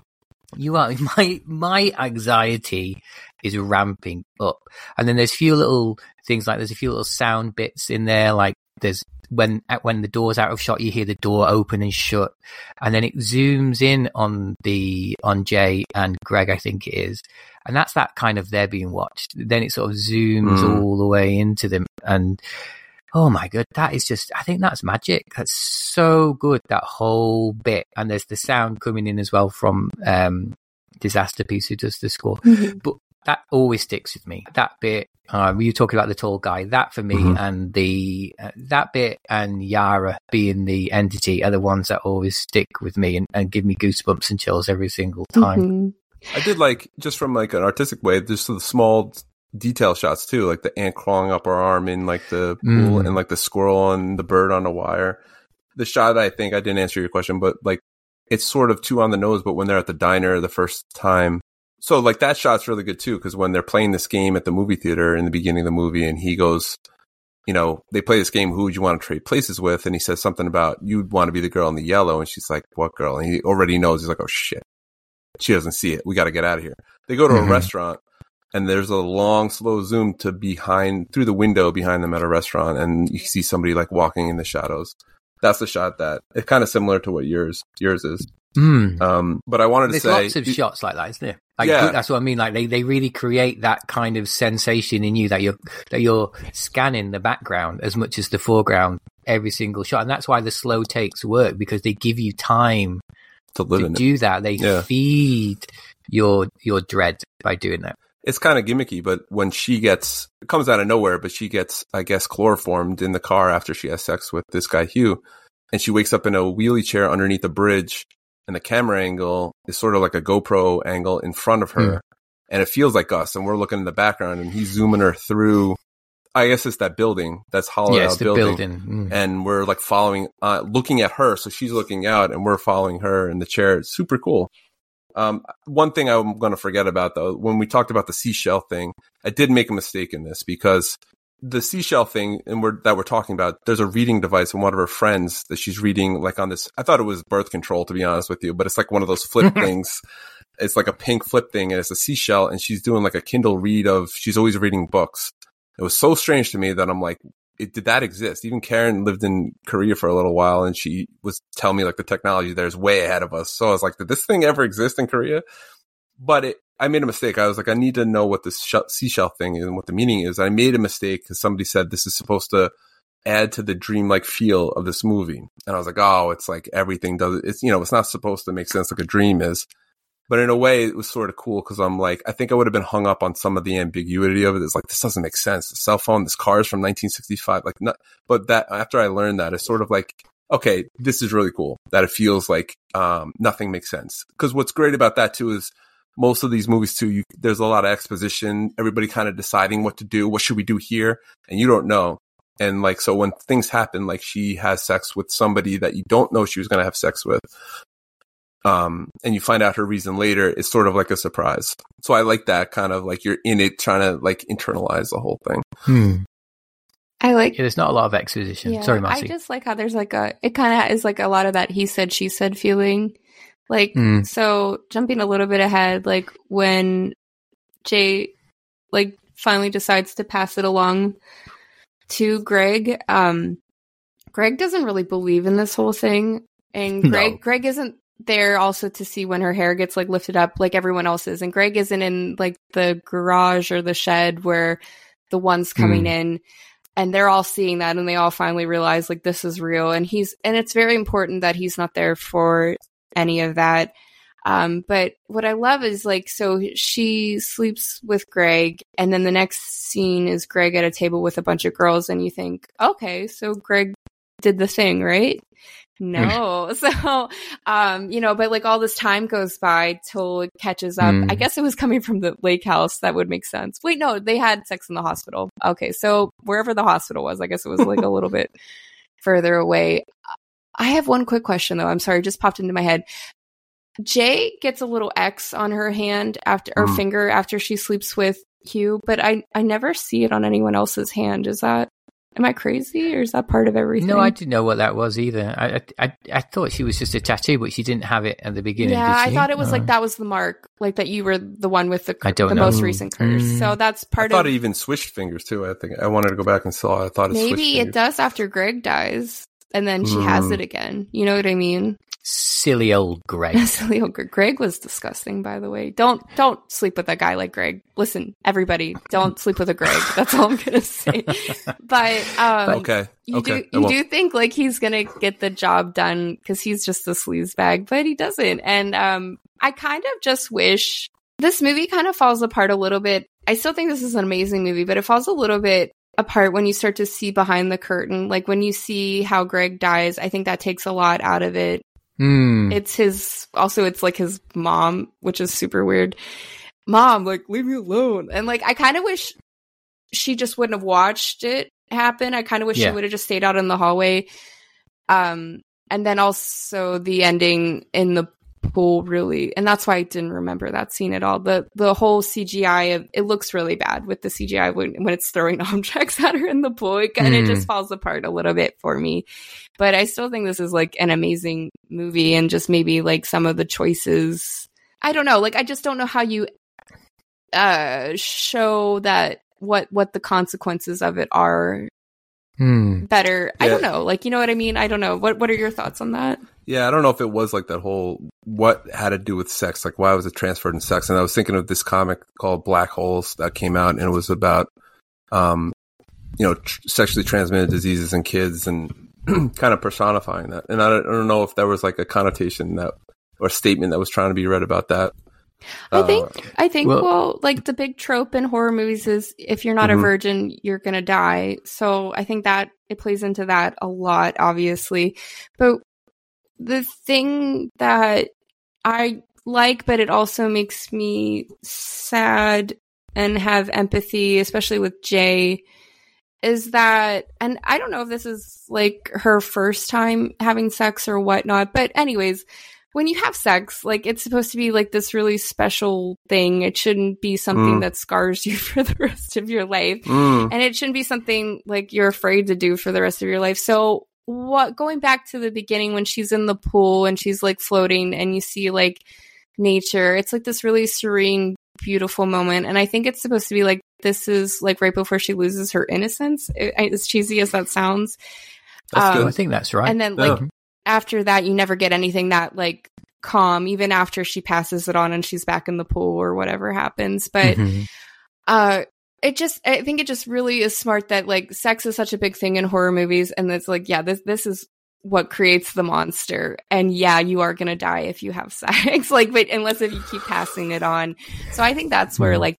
you are my my anxiety is ramping up. And then there's a few little things like there's a few little sound bits in there like there's when when the door's out of shot you hear the door open and shut. And then it zooms in on the on jay and greg i think it is. And that's that kind of they're being watched. Then it sort of zooms Mm. all the way into them. And Oh my god, that is just I think that's magic. That's so good, that whole bit. And there's the sound coming in as well from um Disasterpeace who does the score. But that always sticks with me. That bit um, you talking about the tall guy. That for me, Mhm. and the uh, that bit and Yara being the entity are the ones that always stick with me and, and give me goosebumps and chills every single time. Mhm. I did like just from like an artistic way, just the small detail shots too, like the ant crawling up her arm in like the pool Mm. and like the squirrel and the bird on the wire. The shot, I think I didn't answer your question, but like it's sort of too on the nose. But when they're at the diner the first time, so like that shot's really good too because when they're playing this game at the movie theater in the beginning of the movie, and he goes. You know, they play this game. Who would you want to trade places with? And he says something about you'd want to be the girl in the yellow, and she's like, "What girl?" And he already knows. He's like, "Oh shit, she doesn't see it. We got to get out of here." They go to Mhm. a restaurant and there's a long, slow zoom to behind through the window behind them at a restaurant, and you see somebody like walking in the shadows. That's the shot that it's kind of similar to what yours yours is. Mm. Um, but I wanted to say, lots of shots like that, isn't there? Like, Yeah. that's what I mean. Like they, they really create that kind of sensation in you that you're that you're scanning the background as much as the foreground every single shot, and that's why the slow takes work because they give you time to live to in it. do that. They Yeah. feed your your dread by doing that. It's kind of gimmicky, but when she gets, it comes out of nowhere, but she gets, I guess, chloroformed in the car after she has sex with this guy, Hugh. And she wakes up in a wheelie chair underneath a bridge and the camera angle is sort of like a GoPro angle in front of her. Hmm. And it feels like us. And we're looking in the background and he's zooming her through. I guess it's that building, that's hollowed yeah, out the building. building. Mm. And we're like following, uh, looking at her. So she's looking out and we're following her in the chair. It's super cool. Um, one thing I'm going to forget about though, when we talked about the seashell thing, I did make a mistake in this because the seashell thing and we're, that we're talking about, there's a reading device in one of her friends that she's reading like on this. I thought it was birth control to be honest with you, but it's like one of those flip things. It's like a pink flip thing and it's a seashell and she's doing like a Kindle read of, she's always reading books. It was so strange to me that I'm like, it, did that exist? Even Karen lived in Korea for a little while and she was telling me like the technology there is way ahead of us. So I was like, did this thing ever exist in Korea? But it, I made a mistake. I was like, I need to know what this seashell thing is and what the meaning is. I made a mistake because somebody said this is supposed to add to the dreamlike feel of this movie. And I was like, oh, it's like everything does. It's, you know, it's not supposed to make sense like a dream is. But in a way, it was sort of cool because I'm like, I think I would have been hung up on some of the ambiguity of it. It's like, this doesn't make sense. The cell phone, this car is from 1965. Like, not, but that after I learned that, it's sort of like, okay, this is really cool that it feels like, um, nothing makes sense. Cause what's great about that too is most of these movies too, you, there's a lot of exposition, everybody kind of deciding what to do. What should we do here? And you don't know. And like, so when things happen, like she has sex with somebody that you don't know she was going to have sex with, um, and you find out her reason later, it's sort of like a surprise. So I like that kind of like you're in it trying to like internalize the whole thing. Hmm. I like. Yeah, there's not a lot of exposition. Yeah, Sorry, I just like how there's like a. It kind of is like a lot of that he said she said feeling. Like Hmm. so, jumping a little bit ahead, like when Jay, like finally decides to pass it along to Greg. Um, Greg doesn't really believe in this whole thing, and No. Greg Greg isn't there also to see when her hair gets like lifted up like everyone else's. And Greg isn't in like the garage or the shed where the one's coming Hmm. in. And they're all seeing that and they all finally realize like this is real. And he's and it's very important that he's not there for any of that. Um but what i love is like so she sleeps with greg and then the next scene is greg at a table with a bunch of girls and you think okay so greg did the thing right? No. So um you know but like all this time goes by till it catches up. Hmm. i guess it was coming from the lake house. That would make sense. Wait no they had sex in the hospital. Okay so wherever the hospital was i guess it was like a little bit further away. I have one quick question though. I'm sorry it just popped into my head. Jay gets a little x on her hand after or Hmm. finger after she sleeps with hugh but i i never see it on anyone else's hand. Is that am i crazy or is that part of everything No, I didn't know what that was either. I, I, I thought she was just a tattoo, but she didn't have it at the beginning. Yeah, did I thought it was Oh. like that was the mark, like that you were the one with the I don't the know. most recent curse. Mm. So that's part. Of I thought of it even switched fingers too. I think I wanted to go back and saw. I thought it switched maybe it fingers. does after Greg dies, and then she has Mm. it again. You know what I mean? Silly old Greg. Silly old Greg. Greg was disgusting, by the way. Don't don't sleep with a guy like Greg. Listen, everybody, don't sleep with a Greg. That's all I'm gonna say. But um, Okay. You okay. do you do think like he's gonna get the job done because he's just a sleaze bag, but he doesn't. And um, I kind of just wish this movie kind of falls apart a little bit. I still think this is an amazing movie, but it falls a little bit apart when you start to see behind the curtain. Like when you see how Greg dies, I think that takes a lot out of it. Hmm. It's his also it's like his mom, which is super weird. Mom, like leave me alone. And like I kind of wish she just wouldn't have watched it happen. I kind of wish Yeah. she would have just stayed out in the hallway. Um and then also the ending in the pool really and that's why I didn't remember that scene at all. The the whole CGI of it looks really bad with the CGI when when it's throwing objects at her in the pool. It kind of Hmm. just falls apart a little bit for me but I still think this is like an amazing movie and just maybe like some of the choices. I don't know. Like I just don't know how you uh show that what what the consequences of it are Hmm. better. I don't know. Like you know what I mean? I don't know. What what are your thoughts on that? Yeah, I don't know if it was like that whole what had to do with sex, like why was it transferred in sex? And I was thinking of this comic called Black Holes that came out, and it was about, um, you know, tr- sexually transmitted diseases in kids, and kind of personifying that. And I don't, I don't know if there was like a connotation that or statement that was trying to be read about that. I Uh, think I think well- well, like the big trope in horror movies is if you're not a Mhm. virgin, you're gonna die. So I think that it plays into that a lot, obviously. But the thing that I like, but it also makes me sad and have empathy, especially with Jay, is that, and I don't know if this is like her first time having sex or whatnot, but anyways, when you have sex, like it's supposed to be like this really special thing. It shouldn't be something Mm. that scars you for the rest of your life. mm, And it shouldn't be something like you're afraid to do for the rest of your life. So what going back to the beginning when she's in the pool and she's like floating and you see like nature, it's like this really serene, beautiful moment. And I think it's supposed to be like this is like right before she loses her innocence. It- As cheesy as that sounds. That's Um. I think that's right. And then like after that, you never get anything that like calm, even after she passes it on and she's back in the pool or whatever happens. But Mhm. uh it just i think it just really is smart that like sex is such a big thing in horror movies and it's like yeah this this is what creates the monster. And yeah you are going to die if you have sex. Like but unless if you keep passing it on. So i think that's where Mhm. like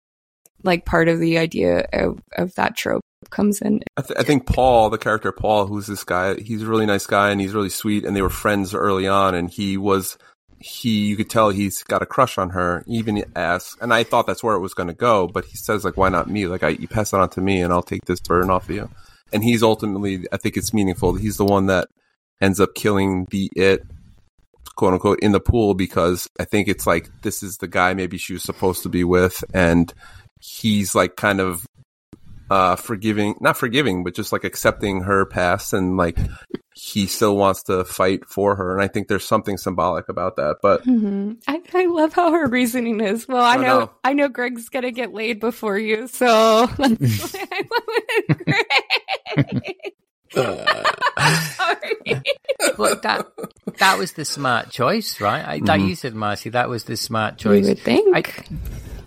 like part of the idea of of that trope comes in. I, th- I think Paul, the character Paul, who's this guy, he's a really nice guy and he's really sweet, and they were friends early on, and he was he you could tell he's got a crush on her. Even asks, and I thought that's where it was going to go, but he says like, "Why not me? Like, I you pass it on to me, and I'll take this burden off of you." And he's ultimately, I think it's meaningful. He's the one that ends up killing the it, quote unquote, in the pool because I think it's like this is the guy maybe she was supposed to be with, and he's like kind of uh forgiving not forgiving but just like accepting her past and like he still wants to fight for her and i think there's something symbolic about that but hmm I, I love how her reasoning is well i I know know. i know greg's gonna get laid before you so that's why i love it greg Sorry. But that that was the smart choice, right? I, That Mhm. you said, Marcie, that was the smart choice. you choice. would think I,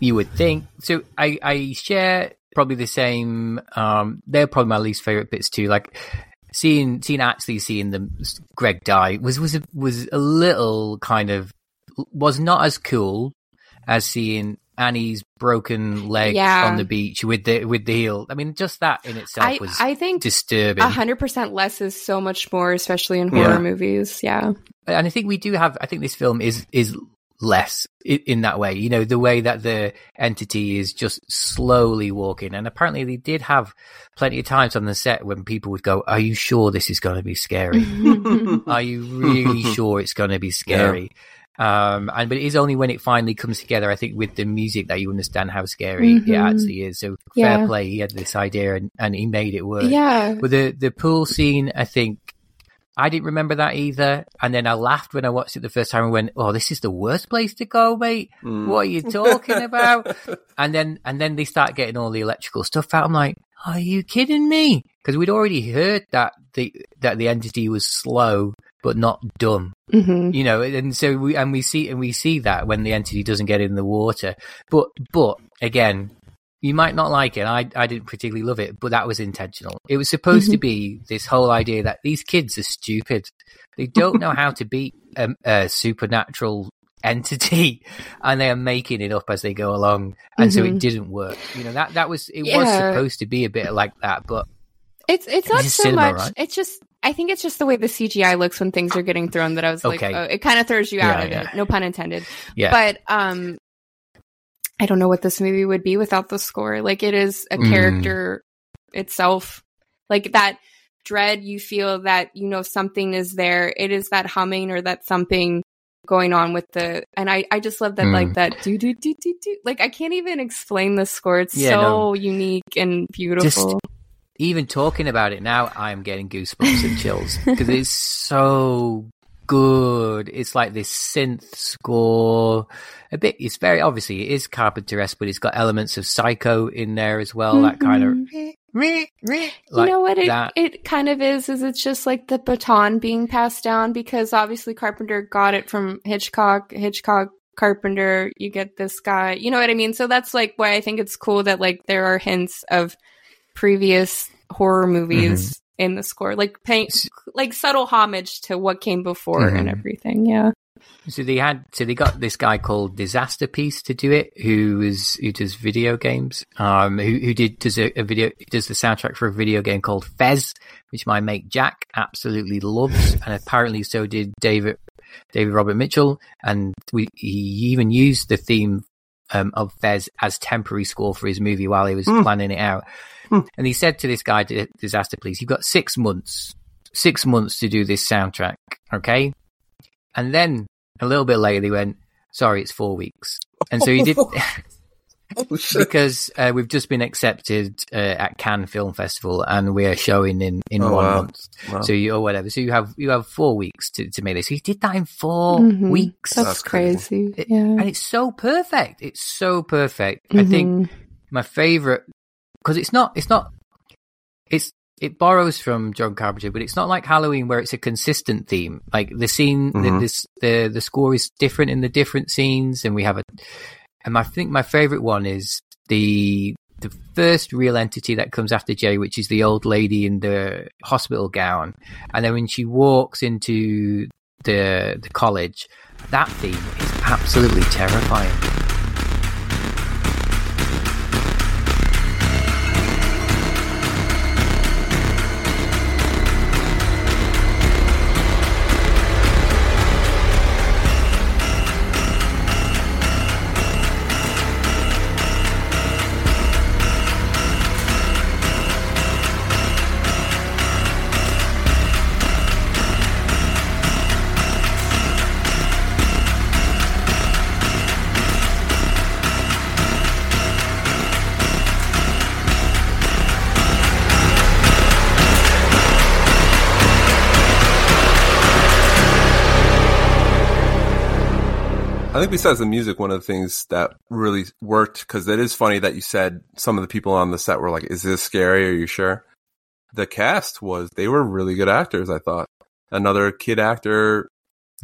you would think. So I, I share probably the same. Um, they're probably my least favorite bits too. Like seeing, seeing actually seeing the Greg die was was a, was a little kind of was not as cool as seeing Annie's broken leg Yeah. on the beach with the with the heel. I mean, just that in itself I, was I think disturbing. A hundred percent less is so much more, especially in Yeah. horror movies. Yeah. and I think we do have. I think this film is is less in, in that way. You know, the way that the entity is just slowly walking, and apparently they did have plenty of times on the set when people would go, "Are you sure this is going to be scary? Are you really sure it's going to be scary?" Um, and but it is only when it finally comes together, I think, with the music that you understand how scary it Mhm. actually is. So Yeah. fair play, he had this idea and, and he made it work. yeah. But the the pool scene, I think I didn't remember that either. And then I laughed when I watched it the first time and went, "Oh, this is the worst place to go, mate. mm. What are you talking about?" and then and then they start getting all the electrical stuff out. I'm like, "Are you kidding me?" Because we'd already heard that the that the entity was slow but not dumb hmm you know and so we and we see and we see that when the entity doesn't get in the water but but again you might not like it i i didn't particularly love it but that was intentional it was supposed to be this whole idea that these kids are stupid they don't know how to beat a, a supernatural entity and they are making it up as they go along and so it Mhm. didn't work you know that that was it was supposed to be a bit like that but It's it's not so cinema, much. right? It's just I think it's just the way the CGI looks when things are getting thrown that I was like, oh, it kind of throws you out Yeah, of yeah. it. No pun intended. yeah But um, I don't know what this movie would be without the score. Like it is a Mm. character itself. Like that dread you feel that you know something is there. It is that humming or that thumping going on with the and I I just love that Mm. like that do do do do do like I can't even explain the score. It's Yeah, so no. unique and beautiful. even talking about it now, I'm getting goosebumps and chills because it's so good. It's like this synth score. A bit. It's very obviously it is Carpenter-esque, but it's got elements of Psycho in there as well. That mm-hmm. kind of. Like you know what it, that. it kind of is is it's just like the baton being passed down because obviously carpenter got it from hitchcock hitchcock carpenter you get this guy you know what i mean so that's like why i think it's cool that like there are hints of previous horror movies in the score like paying like subtle homage to what came before and Mhm. everything yeah So they had, so they got this guy called Disasterpeace to do it, who is who does video games. Um, who who did does a, a video does the soundtrack for a video game called Fez, which my mate Jack absolutely loves, and apparently so did David David Robert Mitchell, and we he even used the theme um, of Fez as temporary score for his movie while he was Mm. planning it out. Mm. And he said to this guy, Disasterpeace, you've got six months, six months to do this soundtrack, okay? And then a little bit later, they went, sorry, it's four weeks. And so he did, Oh, because uh, we've just been accepted uh, at Cannes Film Festival and we're showing in, in Oh, one wow. month. Wow. So you, or whatever. So you have, you have four weeks to, to make this. He did that in 4 Mhm. weeks. That's, That's crazy. It- yeah. And it's so perfect. It's so perfect. I think Mhm. my favorite because it's not it's not it's it borrows from John Carpenter, but it's not like Halloween where it's a consistent theme. Like the scene, the, Mhm. this the the score is different in the different scenes, and we have a. And I think my favorite one is the the first real entity that comes after Jay, which is the old lady in the hospital gown, and then when she walks into the the college, that theme is absolutely terrifying. I think besides the music, one of the things that really worked because it is funny that you said some of the people on the set were like, "Is this scary? Are you sure?" The cast was they were really good actors. I thought another kid actor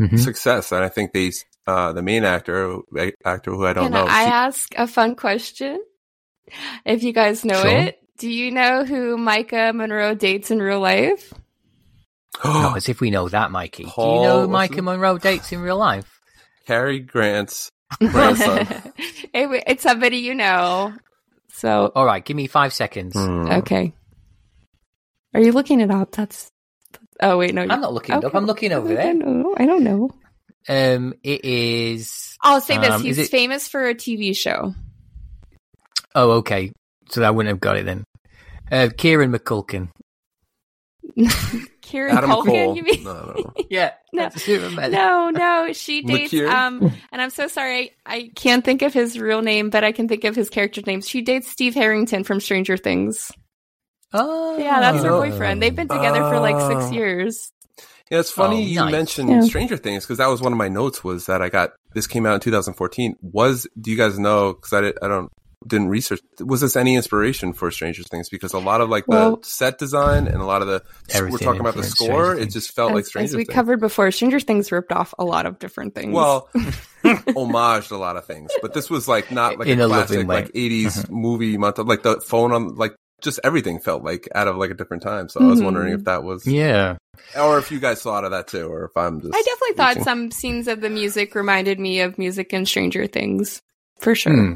Mhm. success, and I think they uh, the main actor actor who I don't Can know. I she- ask a fun question? If you guys know Sure. it, do you know who Maika Monroe dates in real life? No, as if we know that, Mikey. Do you know what's Maika Monroe dates in real life? Cary Grant's grandson. It- it's somebody you know. So All right, give me five seconds. Hmm. okay. Are you looking it up? That's. Oh wait, no. I'm not looking it up. I'm looking over I there. know. I don't know. Um, it is. I'll say this: Um, he's it- famous for a TV show. Oh, okay. So I wouldn't have got it then. Uh, Kieran McCulkin. Kieran Adam Culkin, Cole. you mean? No, no, no. Yeah, No. No, no, she dates McKeer? um and I'm so sorry I can't think of his real name, but I can think of his character's name. She dates Steve Harrington from Stranger Things. Oh, Yeah, that's her Oh. boyfriend. They've been together for like Oh. six years. Yeah, it's funny Oh, you nice. mentioned Yeah. Stranger Things because that was one of my notes. Was that I got this came out in 2014. Was do you guys know? Because I, I don't didn't research. Was this any inspiration for Stranger Things? Because a lot of like the set design and a lot of the we're talking about the score. It just felt like Stranger as we Things. covered before, Stranger Things ripped off a lot of different things. well, homaged a lot of things, but this was like not like In a a classic loving way. like 80s mm-hmm. movie month. Like the phone on like just everything felt like out of like a different time. So I was wondering mm-hmm. if that was, Yeah. or if you guys thought of that too, or if I'm just. I definitely thought reaching. some scenes of the music reminded me of music in Stranger Things. For sure. Hmm.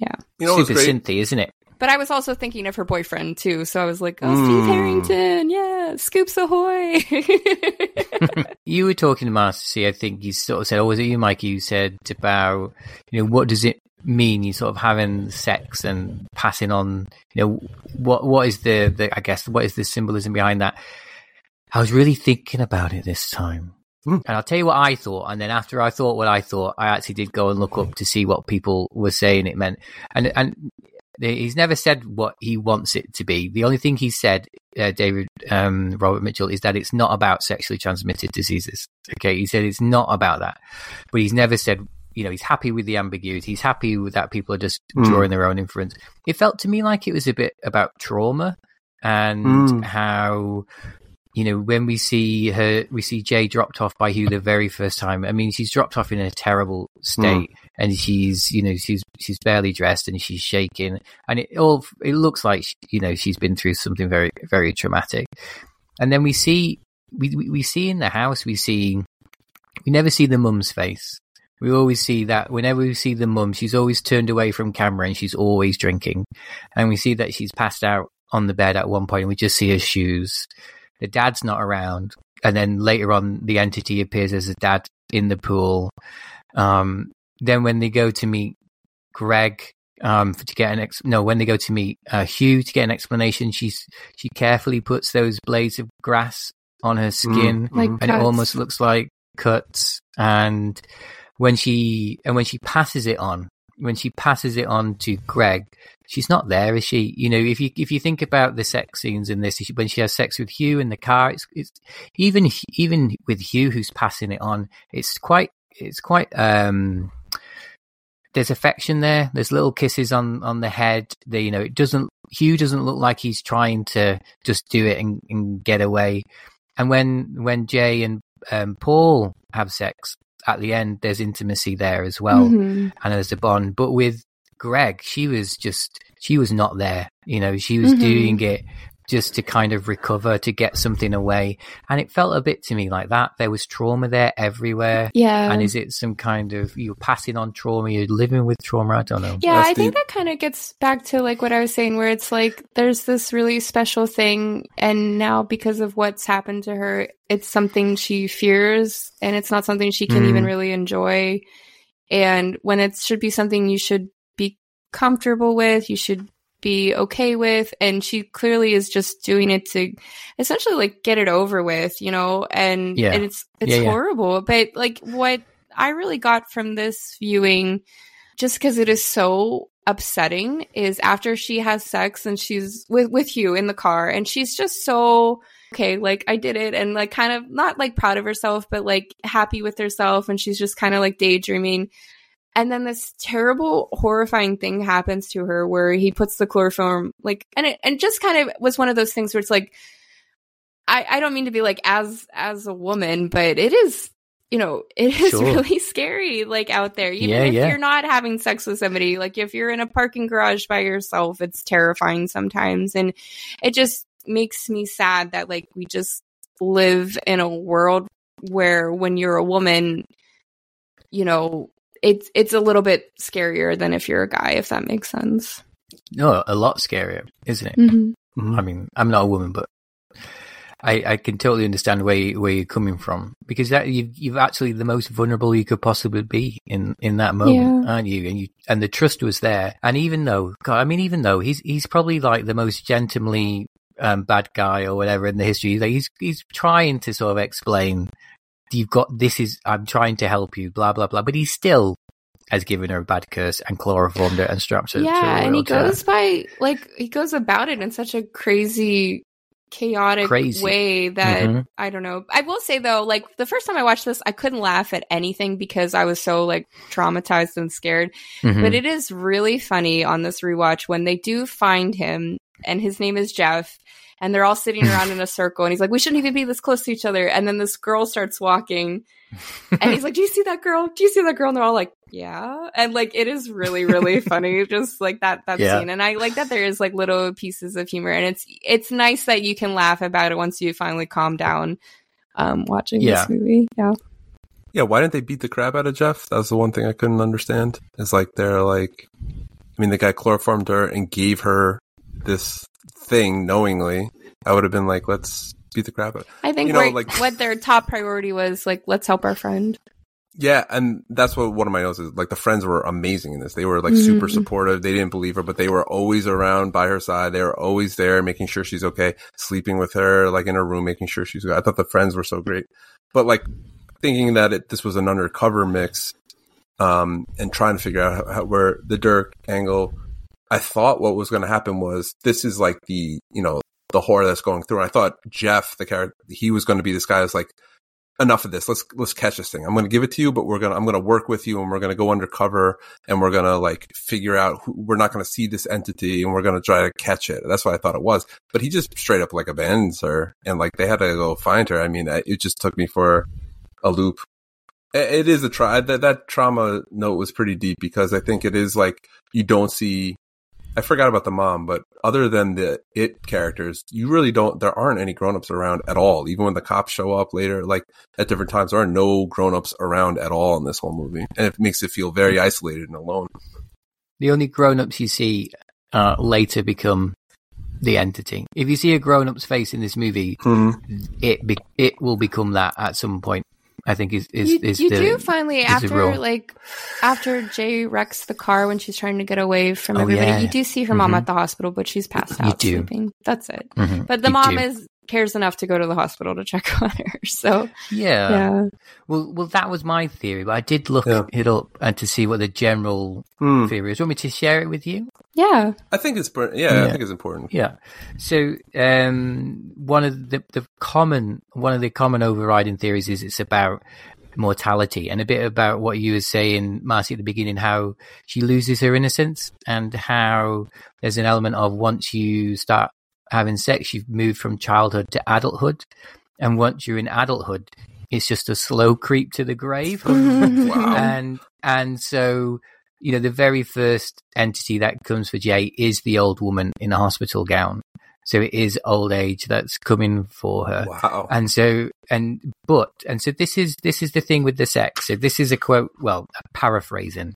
Hmm. You know, Super great. synthy, isn't it? But I was also thinking of her boyfriend too, so I was like, "Oh, Steve Mm. Harrington, yeah, Scoops Ahoy!" You were talking to Master C. I think you sort of said, or was it you, Mikey?" You said about, you know, what does it mean? You sort of having sex and passing on, you know, what what is the, the I guess what is the symbolism behind that? I was really thinking about it this time. Hmm. And I'll tell you what I thought, and then after I thought what I thought, I actually did go and look up to see what people were saying it meant. And and he's never said what he wants it to be. The only thing he said, uh, David um, Robert Mitchell, is that it's not about sexually transmitted diseases. Okay, he said it's not about that, but he's never said. You know, he's happy with the ambiguity. He's happy with that people are just Mm. drawing their own inference. It felt to me like it was a bit about trauma and Mm. how you know, when we see her, we see Jay dropped off by Hugh the very first time. I mean, she's dropped off in a terrible state, hmm. and she's, you know, she's she's barely dressed and she's shaking, and it all it looks like you know she's been through something very very traumatic. And then we see we we, we see in the house we see we never see the mum's face. We always see that whenever we see the mum, she's always turned away from camera and she's always drinking. And we see that she's passed out on the bed at one point and we just see her shoes. The dad's not around. And then later on, the entity appears as a dad in the pool. Um, then when they go to meet Greg, um, to get an ex- no, when they go to meet uh, Hugh to get an explanation, she's she carefully puts those blades of grass on her skin, Like and it almost looks like cuts. And when she and when she passes it on, when she passes it on to Greg, she's not there, is she? You know, if you if you think about the sex scenes in this, when she has sex with Hugh in the car, it's, it's even even with Hugh who's passing it on, it's quite it's quite um there's affection there. There's little kisses on on the head. The, you know, it doesn't Hugh doesn't look like he's trying to just do it and, and get away. And when when Jay and um, Paul have sex at the end, there's intimacy there as well, Mhm. and there's a bond. But with Greg, she was just she was not there. You know, she was Mhm. doing it just to kind of recover, to get something away, and it felt a bit to me like that. There was trauma there everywhere. Yeah. And is it some kind of you're passing on trauma? You're living with trauma? I don't know. Yeah, That's I think that kind of gets back to like what I was saying, where it's like there's this really special thing, and now because of what's happened to her, it's something she fears, and it's not something she can Mm. even really enjoy. And when it should be something you should be comfortable with, you should be okay with, and she clearly is just doing it to essentially like get it over with, you know. And Yeah. and it's it's Yeah, yeah. horrible, but like what I really got from this viewing just because it is so upsetting is after she has sex and she's with with you in the car and she's just so okay like i did it and like kind of not like proud of herself but like happy with herself and she's just kind of like daydreaming and then this terrible horrifying thing happens to her where he puts the chloroform like and it and just kind of was one of those things where it's like i i don't mean to be like as as a woman but it is you know it is Sure. really scary like out there even Yeah, if yeah. you're not having sex with somebody like if you're in a parking garage by yourself it's terrifying sometimes and it just makes me sad that like we just live in a world where when you're a woman you know it's it's a little bit scarier than if you're a guy if that makes sense No, a lot scarier, isn't it? mm-hmm. I mean, I'm not a woman, but I, I can totally understand where you, where you're coming from because that you've you've actually the most vulnerable you could possibly be in in that moment, aren't you? And you and the trust was there. And even though, God, I mean, even though he's he's probably like the most gentlemanly um, bad guy or whatever in the history, like he's he's trying to sort of explain. You've got this is I'm trying to help you, blah blah blah, but he still has given her a bad curse and chloroformed her and strapped her. yeah and he goes by like he goes about it in such a crazy chaotic Crazy. way that Mhm. i don't know i will say though like the first time i watched this i couldn't laugh at anything because i was so like traumatized and scared Mhm. but it is really funny on this rewatch when they do find him and his name is jeff and they're all sitting around in a circle and he's like we shouldn't even be this close to each other and then this girl starts walking and he's like, "Do you see that girl? Do you see that girl?" And they're all like, "Yeah." And like, it is really, really funny, just like that that Yeah. scene. And I like that there is like little pieces of humor, and it's it's nice that you can laugh about it once you finally calm down um, watching Yeah. this movie. Yeah, Yeah, why didn't they beat the crap out of Jeff? That was the one thing I couldn't understand. It's like they're like, I mean, the guy chloroformed her and gave her this thing knowingly. I would have been like, let's beat the crap out. I think You know, like- what their top priority was like, let's help our friend. Yeah, and that's what one of my notes is. Like the friends were amazing in this. They were like super Mhm. supportive. They didn't believe her, but they were always around by her side. They were always there, making sure she's okay, sleeping with her, like in her room, making sure she's. Good. I thought the friends were so great, but like thinking that it, this was an undercover mix, um, and trying to figure out how, how, where the Dirk angle. I thought what was going to happen was this is like the you know the horror that's going through. And I thought Jeff, the character, he was going to be this guy that's like enough of this. Let's let's catch this thing. I'm going to give it to you, but we're gonna I'm going to work with you, and we're going to go undercover, and we're going to like figure out. Who, we're not going to see this entity, and we're going to try to catch it. That's what I thought it was. But he just straight up like abandons her, and like they had to go find her. I mean, it just took me for a loop. It is a try that that trauma note was pretty deep because I think it is like you don't see I forgot about the mom, but other than the it characters, you really don't. There aren't any grown-ups around at all. Even when the cops show up later, like at different times, there are no grown-ups around at all in this whole movie, and it makes it feel very isolated and alone. The only grown-ups you see uh, later become the entity. If you see a grown-up's face in this movie, Mm-hmm. it be- it will become that at some point. I think is is, you, is you the, do finally after like after Jay wrecks the car when she's trying to get away from Oh, everybody. yeah. You do see her mom Mhm. at the hospital, but she's passed You out do. sleeping. That's it. Mhm. But the You mom do. is cares enough to go to the hospital to check on her. So yeah. yeah, Well, well, that was my theory, but I did look Yeah. it up and to see what the general Hmm. theory is. Want me to share it with you? yeah. I think it's br- yeah, I think it's important. Yeah. So, um, one of the the common one of the common overriding theories is it's about mortality and a bit about what you were saying, Marcie, at the beginning, how she loses her innocence and how there's an element of once you start having sex, you've moved from childhood to adulthood, and once you're in adulthood, it's just a slow creep to the grave. Wow. and and so you know the very first entity that comes for Jay is the old woman in a hospital gown. So it is old age that's coming for her. Wow. And so and but and so this is this is the thing with the sex. So this is a quote, well, a paraphrasing.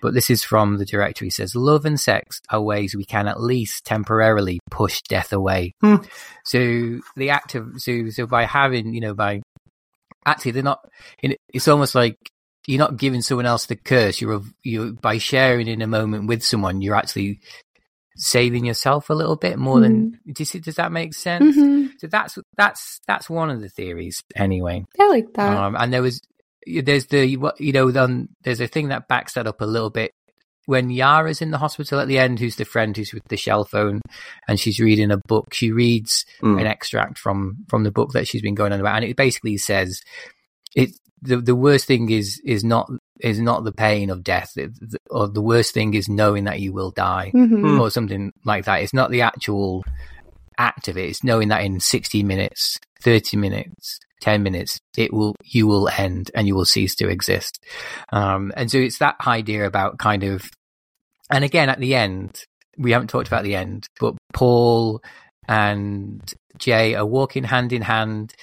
But this is from the director. He says, Love and sex are ways we can at least temporarily push death away. Hmm. So the act of so so by having, you know, by actually they're not it- it's almost like you're not giving someone else the curse. You're you by sharing in a moment with someone, you're actually saving yourself a little bit more than. Do you see? Does that make sense? hmm So that's that's that's one of the theories, anyway. I like that. Um, and there was there's the you know then there's a thing that backs that up a little bit when Yara's in the hospital at the end, who's the friend who's with the shell phone, and she's reading a book. She reads Mm. an extract from from the book that she's been going on about, and it basically says it. The, the worst thing is is not is not the pain of death, it, the, or the worst thing is knowing that you will die, Mhm. or something like that. It's not the actual act of it; it's knowing that in sixty minutes, thirty minutes, ten minutes, it will you will end and you will cease to exist. Um, and so it's that idea about kind of, and again at the end, we haven't talked about the end, but Paul and Jay are walking hand in hand.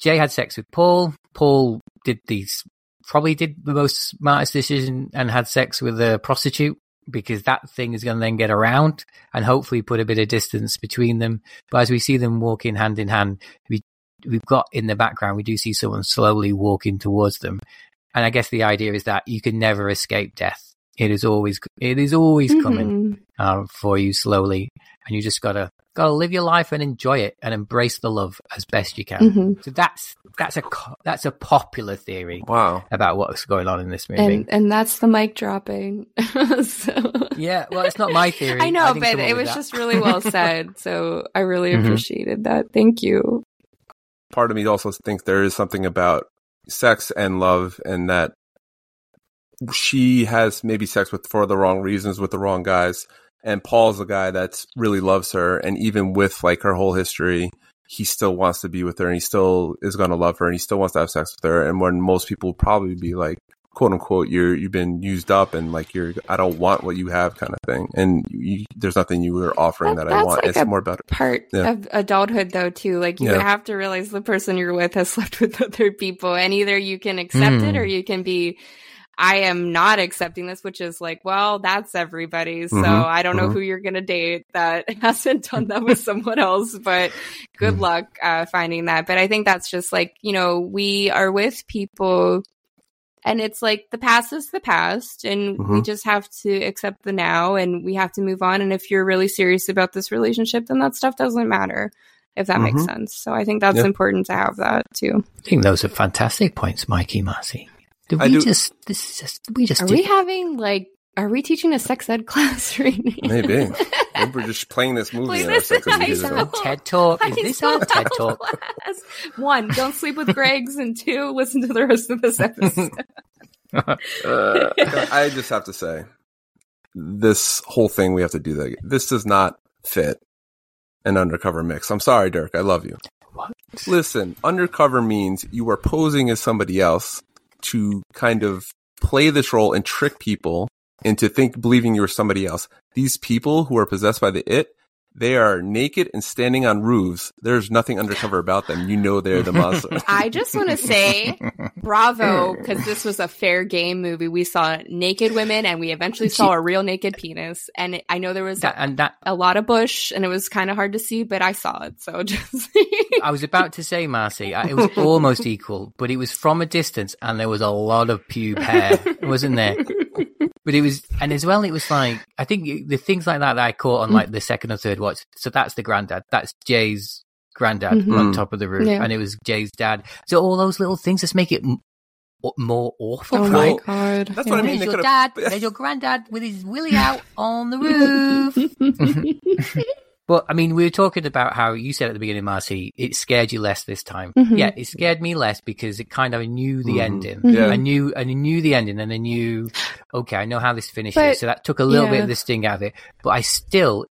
Jay had sex with Paul. Paul did these probably did the most smartest decision and had sex with a prostitute because that thing is going to then get around and hopefully put a bit of distance between them. But as we see them walking hand in hand, we we've got in the background we do see someone slowly walking towards them, and I guess the idea is that you can never escape death. It is always it is always coming Mhm. uh, for you slowly, and you just gotta gotta live your life and enjoy it and embrace the love as best you can. Mhm. So that's that's a that's a popular theory Wow. about what's going on in this movie. And and that's the mic dropping. so. yeah, well, it's not my theory. I know, didn't but it was that. just really well said. So I really Mhm. appreciated that. Thank you. Part of me also thinks there is something about sex and love, and that she has maybe sex with for the wrong reasons with the wrong guys, and Paul's the guy that's really loves her, and even with like her whole history, he still wants to be with her, and he still is going to love her, and he still wants to have sex with her, and when most people probably be like. "Quote unquote," you're you've been used up, and like you're I don't want what you have, kind of thing. And you, there's nothing you were offering That- that, I want. like it's a more about Part Yeah. of adulthood, though, too. Like you Yeah. have to realize the person you're with has slept with other people, and either you can accept it Hmm. or you can be. I am not accepting this, which is like, well, that's everybody. So Mhm, I don't know mhm. who you're going to date that hasn't done that with someone else, but good Mhm. luck uh, finding that. But I think that's just like, you know, we are with people and it's like the past is the past and we Mhm. just have to accept the now and we have to move on. And if you're really serious about this relationship, then that stuff doesn't matter. If that makes Mhm. sense. So I think that's Yeah. important to have that too. I think those are fantastic points, Mikey Marcie. Did I we do- just this is just we just Are did we having like are we teaching a sex ed class right now? Maybe. Maybe we're just playing this movie. Play in our this sex in high education. school. TED Talk? Is this our school TED Talk? class. One, don't sleep with Greg's, and two, listen to the rest of this episode. Uh, I just have to say, this whole thing we have to do that. This does not fit an undercover mix. I'm sorry, Dirk. I love you. What? Listen, undercover means you are posing as somebody else to kind of play this role and trick people into think believing you're somebody else. These people who are possessed by the it, they are naked and standing on roofs. There's nothing undercover about them. You know they're the monster. I just want to say bravo because this was a fair game movie. We saw naked women and we eventually saw a real naked penis. And it, I know there was That, and that a lot of bush and it was kind of hard to see, but I saw it. So just I was about to say, Marcie, it was almost equal, but it was from a distance, and there was a lot of pube hair, wasn't there? But it was, and as well, it was like I think the things like that that I caught on like the second or third watch. So that's the granddad. That's Jay's granddad Mhm. on top of the roof, Yeah. and it was Jay's dad. So all those little things just make it m- more awful, oh right? my god. That's what I mean. There's your dad. There's your granddad with his willy out on the roof. But I mean, we were talking about how you said at the beginning, Marcie, it scared you less this time. Mhm. Yeah, it scared me less because it kind of I knew the Mhm. ending. Yeah. I knew, and I knew the ending, and I knew, okay, I know how this finishes. But- so that took a little bit of the sting out of it. But I still,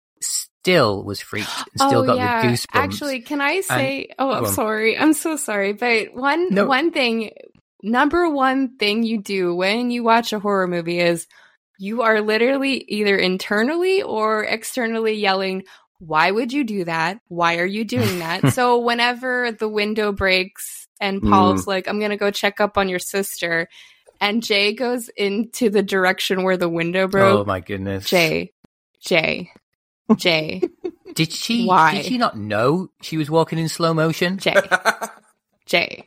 still was freaked and still oh, got yeah. the goosebumps. Actually, can I say? oh, I'm on. sorry. I'm so sorry. But one No. one thing, number one thing you do when you watch a horror movie is you are literally either internally or externally yelling. Why would you do that? Why are you doing that? so whenever the window breaks and mm. Paul's like, I'm gonna go check up on your sister, and Jay goes into the direction where the window oh broke. oh my goodness, Jay, Jay, Jay, did she? Why? Did she not know she was walking in slow motion? Jay. Jay.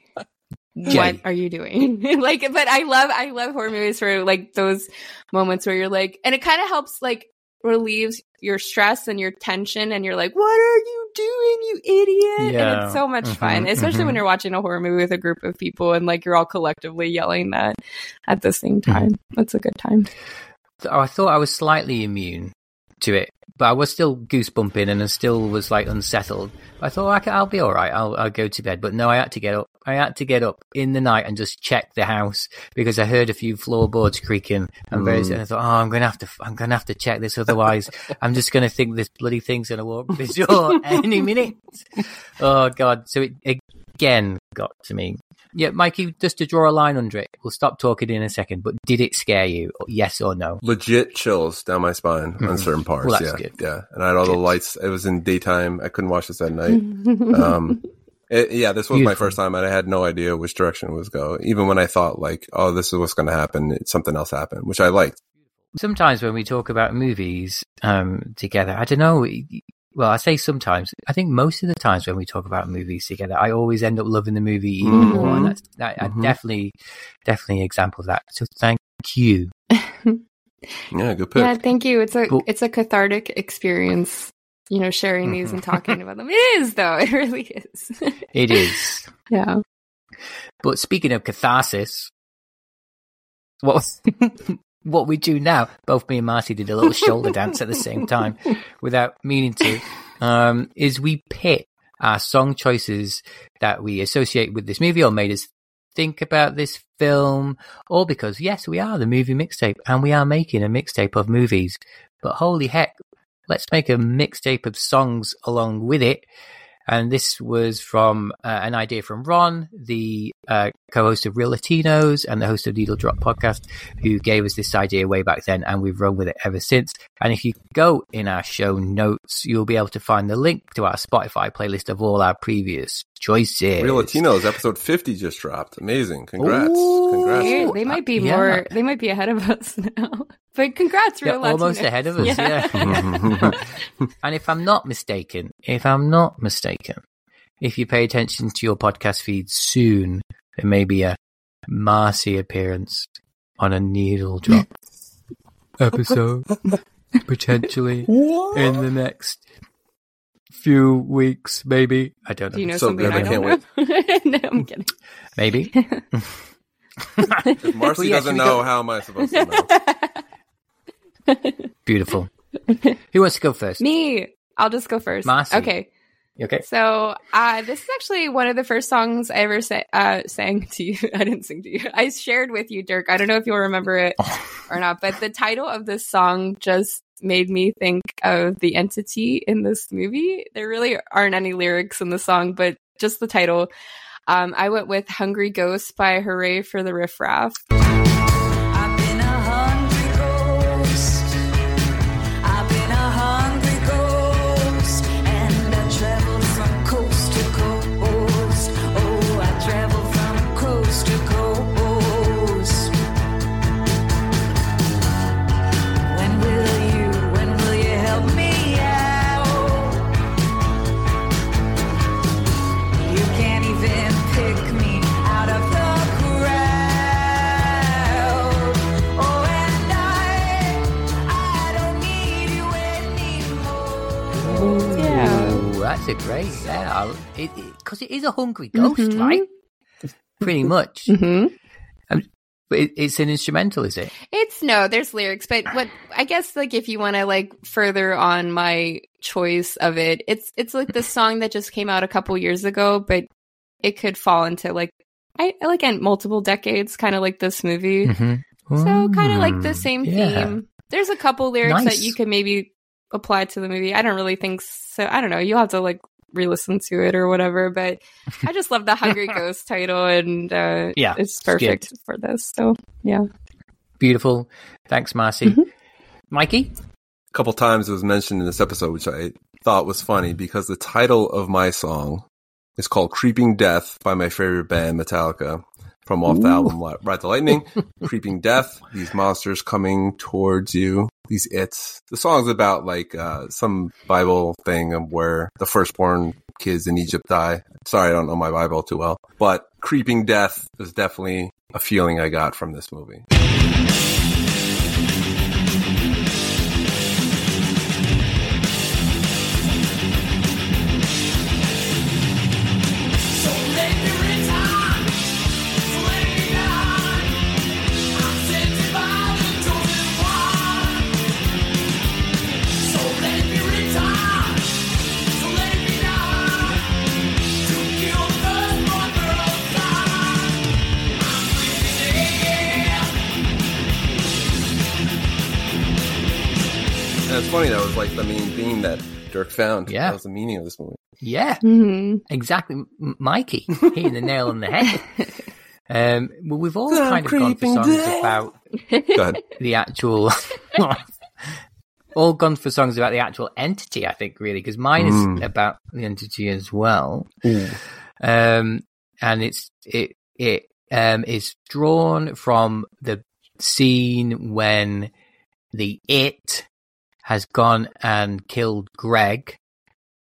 Jay. What are you doing? like, but I love, I love horror movies for like those moments where you're like, and it kind of helps like relieves your stress and your tension, and you're like, what are you doing, you idiot? And it's so much fun, Mhm, especially when mhm. you're watching a horror movie with a group of people and like you're all collectively yelling that at the same Mm-hmm. time. That's a good time. I thought I was slightly immune to it, but I was still goosebumping and I still was like unsettled. I thought I will be all right. I'll, I'll go to bed, but no, I had to get up. I had to get up in the night and just check the house because I heard a few floorboards creaking and various. Mm. And I thought, oh, I'm gonna have to, I'm gonna have to check this, otherwise, I'm just gonna think this bloody thing's gonna walk this door any minute. Oh god! So it again got to me. Yeah, Mikey, just to draw a line under it, we'll stop talking in a second. But did it scare you? Yes or no? Legit chills down my spine on certain parts. Well, that's yeah, good. yeah. And I had all the lights. It was in daytime. I couldn't watch this at night. um, it, yeah, this was my first time, and I had no idea which direction it was go. Even when I thought like, "Oh, this is what's going to happen," it, something else happened, which I liked. sometimes when we talk about movies um, together, I don't know. Well, I say sometimes. I think most of the times when we talk about movies together, I always end up loving the movie even Mhm. more, and that's that, I Mhm. definitely, definitely an example of that. So thank you. Yeah, good pick. yeah, thank you. It's a Cool. it's a cathartic experience. You know, sharing these and talking about them. It is though. It really is. It is. yeah. But speaking of catharsis, what what we do now, both me and Marty did a little shoulder dance at the same time without meaning to, um, is we pit our song choices that we associate with this movie or made us think about this film, or because, yes, we are the movie mixtape and we are making a mixtape of movies. But holy heck, let's make a mixtape of songs along with it. And this was from uh, an idea from Ron, the uh, co-host of Reel Latinos and the host of Needle Drop podcast, who gave us this idea way back then, and we've run with it ever since. And if you go in our show notes, you'll be able to find the link to our Spotify playlist of all our previous choices. Reel Latinos episode fifty just dropped. Amazing! Congrats! Ooh. Congrats! They, they might be yeah. more. They might be ahead of us now. But congrats, They're real almost ahead of us, yeah. and if I'm not mistaken, if I'm not mistaken, if you pay attention to your podcast feed soon, there may be a Marcie appearance on a needle drop episode, potentially in the next few weeks, maybe. I don't know. Do you know So something good, I, I don't can't know? no, I'm kidding. Maybe. If Marcie Well, yeah, doesn't know, go- how am I supposed to know? Beautiful. Who wants to go first? Me. I'll just go first. Marcie. Okay. Okay. So uh, this is actually one of the first songs I ever sa- uh, sang to you. I didn't sing to you. I shared with you, Dirk. I don't know if you'll remember it or not, but the title of this song just made me think of the entity in this movie. There really aren't any lyrics in the song, but just the title. Um, I went with "Hungry Ghost" by Hurray for the Riff That's a great, yeah. Because it, because it is a hungry ghost, Mhm. right? Pretty much. hmm But it, it's an instrumental, is it? It's no, there's lyrics, but what I guess like if you want to like further on my choice of it, it's it's like the song that just came out a couple years ago, but it could fall into like I I like in multiple decades, kind of like this movie. Mm-hmm. So kind of like the same yeah. theme. There's a couple lyrics Nice. that you could maybe apply to the movie. I don't really think so. I don't know. You'll have to like re-listen to it or whatever. But I just love the Hungry Ghost title, and uh, Yeah, it's it's perfect for this. So yeah, Beautiful. Thanks, Marcie. Mhm. Mikey? A couple times it was mentioned in this episode, which I thought was funny because the title of my song is called Creeping Death by my favorite band, Metallica, from off the album Ride the Lightning. Creeping Death, these monsters coming towards you, these its. The song's about like uh, some Bible thing of where the firstborn kids in Egypt die. Sorry, I don't know my Bible too well, but Creeping Death is definitely a feeling I got from this movie. And it's funny that was like the main theme that Dirk found. Yeah. that was the meaning of this movie. Yeah, hmm exactly. M- Mikey hitting the nail on the head. Um, well, we've all The kind of gone for songs death. about Go the actual. all gone for songs about the actual entity, I think, really, because mine is Mm. about the entity as well. Um, and it's it it um is drawn from the scene when the it has gone and killed Greg.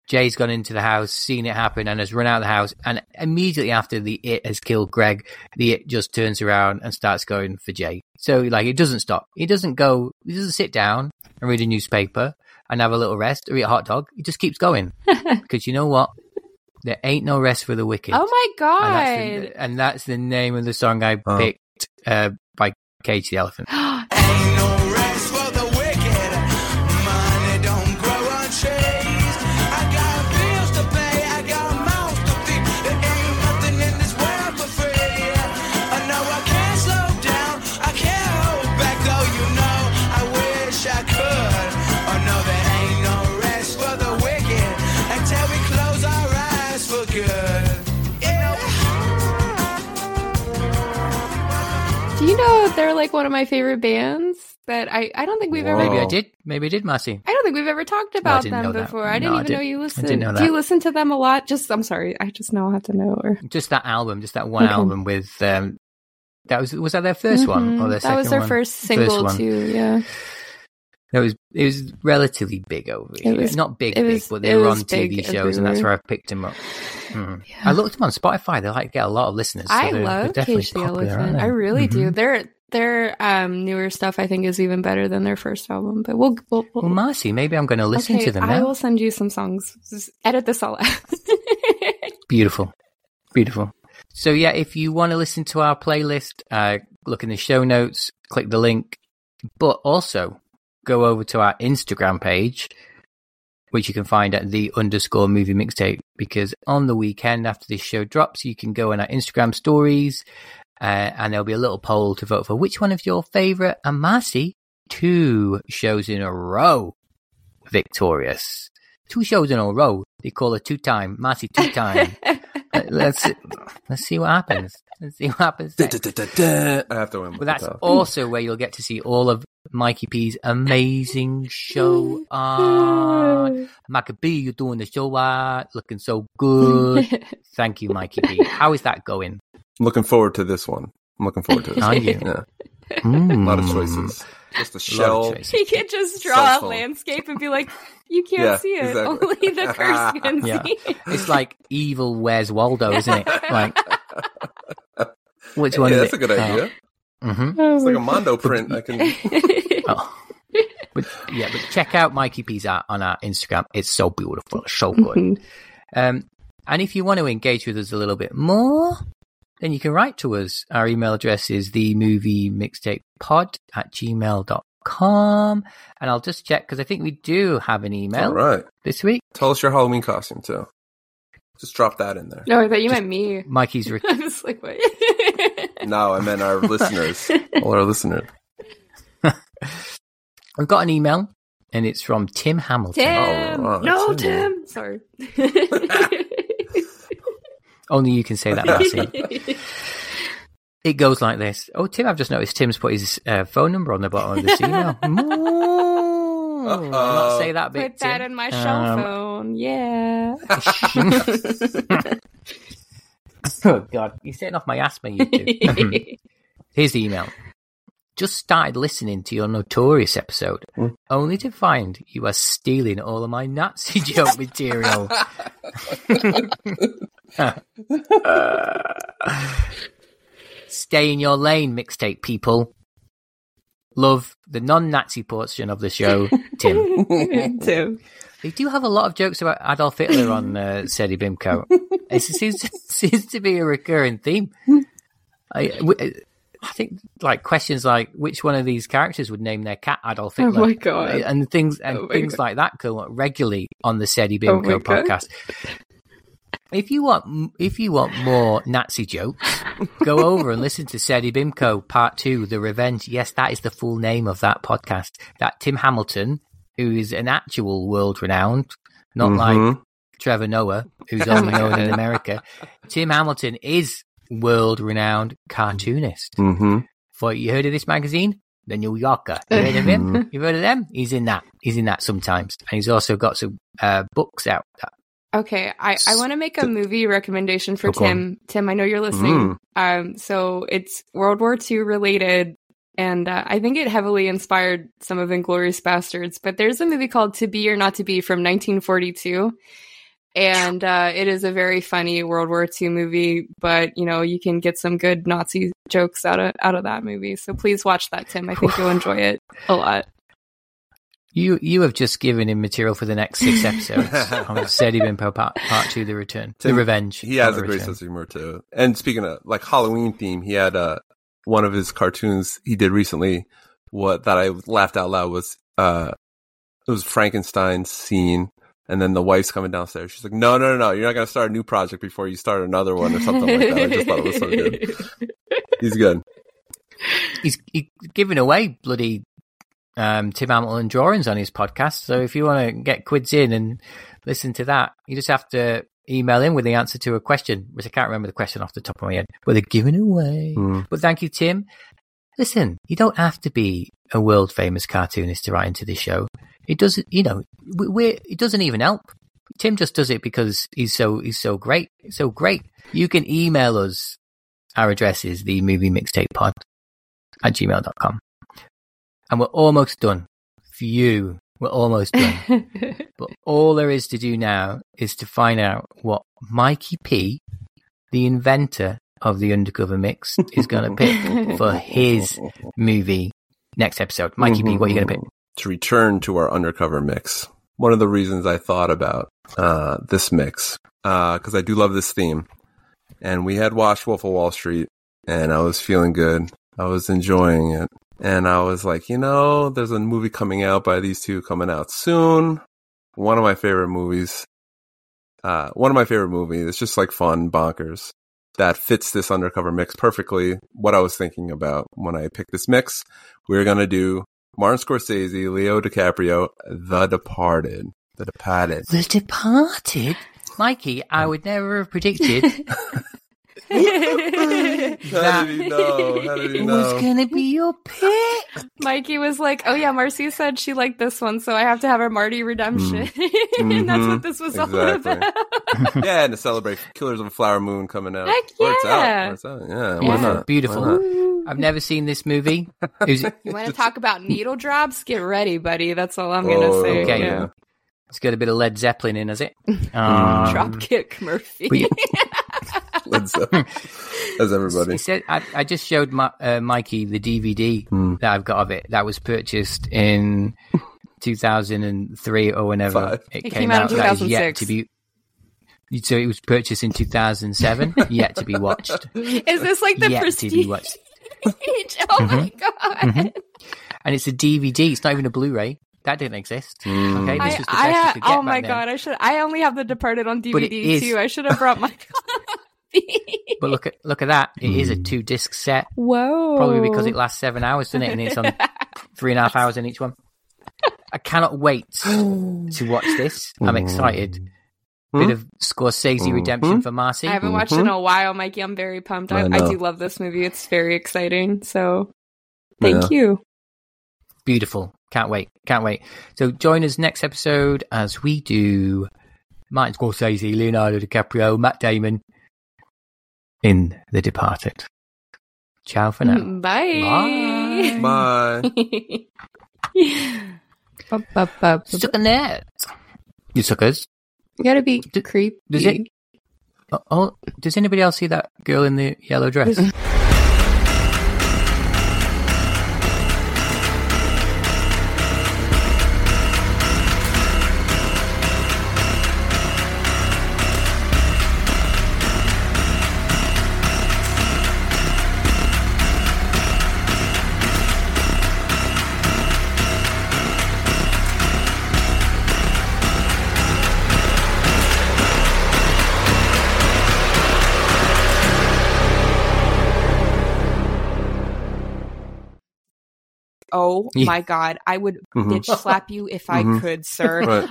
Jay's gone into the house, seen it happen, and has run out of the house. And immediately after the it has killed Greg, the it just turns around and starts going for Jay. So like it doesn't stop. He doesn't go. He doesn't sit down and read a newspaper and have a little rest or eat a hot dog. He just keeps going because you know what? There ain't no rest for the wicked. Oh my And that's, god! the, and that's the name of the song I Oh. picked uh, by Cage the Elephant. like one of my favorite bands that I I don't think we've ever Maybe I did. Maybe I did, Marcie. I don't think we've ever talked about didn't them know that. before. I didn't I even know didn't- you I listen. didn't know Do you listen to them a lot? Just I'm sorry, I just now have to know. Or Just that album, just that one Okay. album with um, that was was that their 1st one or their that was their one? first single one. too. Yeah, It was it was relatively big over It here. was- Not big, it big, was- but they were on TV big shows, and that's where I picked them up. Mhm. Yeah. I looked them on Spotify. They like get a lot of listeners. so I they're- they're love definitely Cage the Elephant. I really do. Mhm. Their um newer stuff I think is even better than their first album. But we'll we'll, we'll Well, Marcie, maybe I'm going to listen okay, to them I will send you some songs. Just edit this all out. Beautiful. Beautiful. So yeah, if you want to listen to our playlist, uh, look in the show notes, click the link, but also go over to our Instagram page, which you can find at the underscore movie mixtape, because on the weekend after this show drops, you can go on our Instagram stories, uh, and there'll be a little poll to vote for which one of your favorite and Marcie, two shows in a row victorious. Two shows in a row. They call it two time, Marcie two time. Let- let's let's see what happens. Let's see what happens. Da, da, da, da, da. I have to win. But that's Metallica. also where you'll get to see all of Mikey P's amazing show art. Mikey P, you're doing the show art, looking so good. Thank you, Mikey P. How is that going? I'm looking forward to this one. I'm looking forward to this. Are you? Yeah, Mm. a lot of choices. Just a Lot of shell. choices. he could just draw Cell a landscape and be like, "You can't Yeah, see it. exactly. Only the curse can Yeah. see." it." It's like evil Where's Waldo, isn't it? Like which one yeah, that's it? a good idea. hmm Oh It's like a Mondo print. I can. Oh. But yeah, but check out Mikey P's art on our Instagram. It's so beautiful, so good. Mhm. Um, and if you want to engage with us a little bit more, then you can write to us. Our email address is the movie mixtape pod at gmail.com. And I'll just check because I think we do have an email All right. this week. Tell us your Halloween costume too. Just drop that in there. No, I thought you meant me. Mikey's re- I was like, what? No, I meant our listeners. All our listeners. We've got an email and it's from Tim Hamilton. Tim! Oh, wow, no, that's him. Tim! Sorry. Only you can say that, Marcie. It goes like this. Oh, Tim, I've just noticed Tim's put his uh, phone number on the bottom of this email. Moo. I'll not say that bit. Put that Tim. in my Um, cell phone. Yeah. oh, God. You're setting off my asthma, you two. Here's the email. Just started listening to your notorious episode, Hmm. only to find you are stealing all of my Nazi joke material. Stay in your lane, mixtape people. Love the non-Nazi portion of the show, Tim. Tim. They do have a lot of jokes about Adolf Hitler on uh, Seddy Bimco. It seems to, seems to be a recurring theme. I, I think like questions like which one of these characters would name their cat Adolf Oh Hitler, my God. and things and Oh things God. like that come up regularly on the Seddy Oh Bimco God. podcast. If you want, if you want more Nazi jokes, go over and listen to Seddy Bimco Part Two: The Revenge. Yes, that is the full name of that podcast. That Tim Hamilton, who is an actual world renowned, not like Mhm. Trevor Noah, who's Oh only known in America. Tim Hamilton is world renowned cartoonist. Mhm. For you heard of this magazine? The New Yorker. You heard of him? You've heard of them? He's in that. He's in that sometimes. And he's also got some uh, books out. Okay, I, I want to make a movie recommendation for go on. Tim. Tim, I know you're listening. Um, so it's World War II related, and uh, I think it heavily inspired some of Inglourious Basterds. But there's a movie called To Be or Not to Be from 1942, and uh, it is a very funny World War II movie. But you know, you can get some good Nazi jokes out of out of that movie. So please watch that, Tim. I think you'll enjoy it a lot. You you have just given him material for the next six episodes of Seddy Bimco part, part 2, The Return. Tim, the Revenge. He has a great Return. sense of humor too. And speaking of like Halloween theme, he had uh one of his cartoons he did recently. What that I laughed out loud was uh it was Frankenstein's scene, and then the wife's coming downstairs. She's like, "No, no, no, no! You're not gonna start a new project before you start another one or something like that." I just thought it was so good. He's good. he's, he's giving away bloody um, Tim Hamilton drawings on his podcast. So if you want to get quids in and listen to that, you just have to email in with the answer to a question, which I can't remember the question off the top of my head. But they're giving away. Mm. But thank you, Tim. Listen, you don't have to be a world famous cartoonist to write into this show. It doesn't, you know, we- we're, it doesn't even help. Tim just does it because he's so he's so great, so great. You can email us. Our address is the movie mixtape pod at gmail.com. And we're almost done. For you, we're almost done. but all there is to do now is to find out what Mikey P, the inventor of the undercover mix, is going to pick for his movie next episode. Mikey P, what are you going to pick? To return to our undercover mix. One of the reasons I thought about uh, this mix, because I do love this theme, and we had watched Wolf of Wall Street, and I was feeling good. I was enjoying it, and I was like, you know, there's a movie coming out by these two coming out soon. One of my favorite movies. Uh, one of my favorite movies. It's just like fun, bonkers. That fits this undercover mix perfectly. What I was thinking about when I picked this mix, we are gonna do Martin Scorsese, Leo DiCaprio, The Departed. The Departed. The Departed? Mikey, I would never have predicted How did he know? How did he it was going to be your pick. Mikey was like, "Oh yeah, Marcie said she liked this one, so I have to have a Marty redemption." Mm. and that's what this was all about. yeah, and to celebrate Killers of a Flower Moon coming out. Heck Or it's out. yeah. Or it's out. Yeah, why not? Beautiful. Why not? I've never seen this movie. Is You want to talk about needle drops? Get ready, buddy. That's all I'm gonna Oh, say. okay. Yeah. it's got a bit of Led Zeppelin in, has it? Um, Dropkick Murphy. but yeah, Let's, uh, As everybody. He said, I, I just showed my, uh, Mikey the DVD Hmm. that I've got of it that was purchased in 2003 or whenever Five. it, It came, came out in That is yet 2006. to be. So it was purchased in 2007, yet to be watched. Is this like the yet to be watched. oh my god! Mhm. And it's a DVD. It's not even a Blu-ray. That didn't exist. Mm. Okay, I, this was the I best you ha- could get oh back my then. god! I should. I only have The Departed on But it DVD too. I should have brought my copy. But look at look at that. It is a Mm. two disc set. Whoa! Probably because it lasts seven hours, doesn't it? And it's on three and a half hours in each one. I cannot wait hmm. to watch this. I'm excited. Bit of Scorsese hmm. redemption hmm. for Marcie. I haven't watched it in a while, Mikey. I'm very pumped. I, I I, do love this movie. It's very exciting. So, thank Yeah. you. Beautiful. Can't wait. Can't wait. So join us next episode as we do Martin Scorsese, Leonardo DiCaprio, Matt Damon in The Departed. Ciao for now. Bye. Bye. Bup, bup, bup. Suck a net. You suckers. You gotta be D- creepy. does it- Oh, oh, does anybody else see that girl in the yellow dress? Oh Yeah. my god, I would Mhm. bitch slap you if I Mhm. could, sir. Right.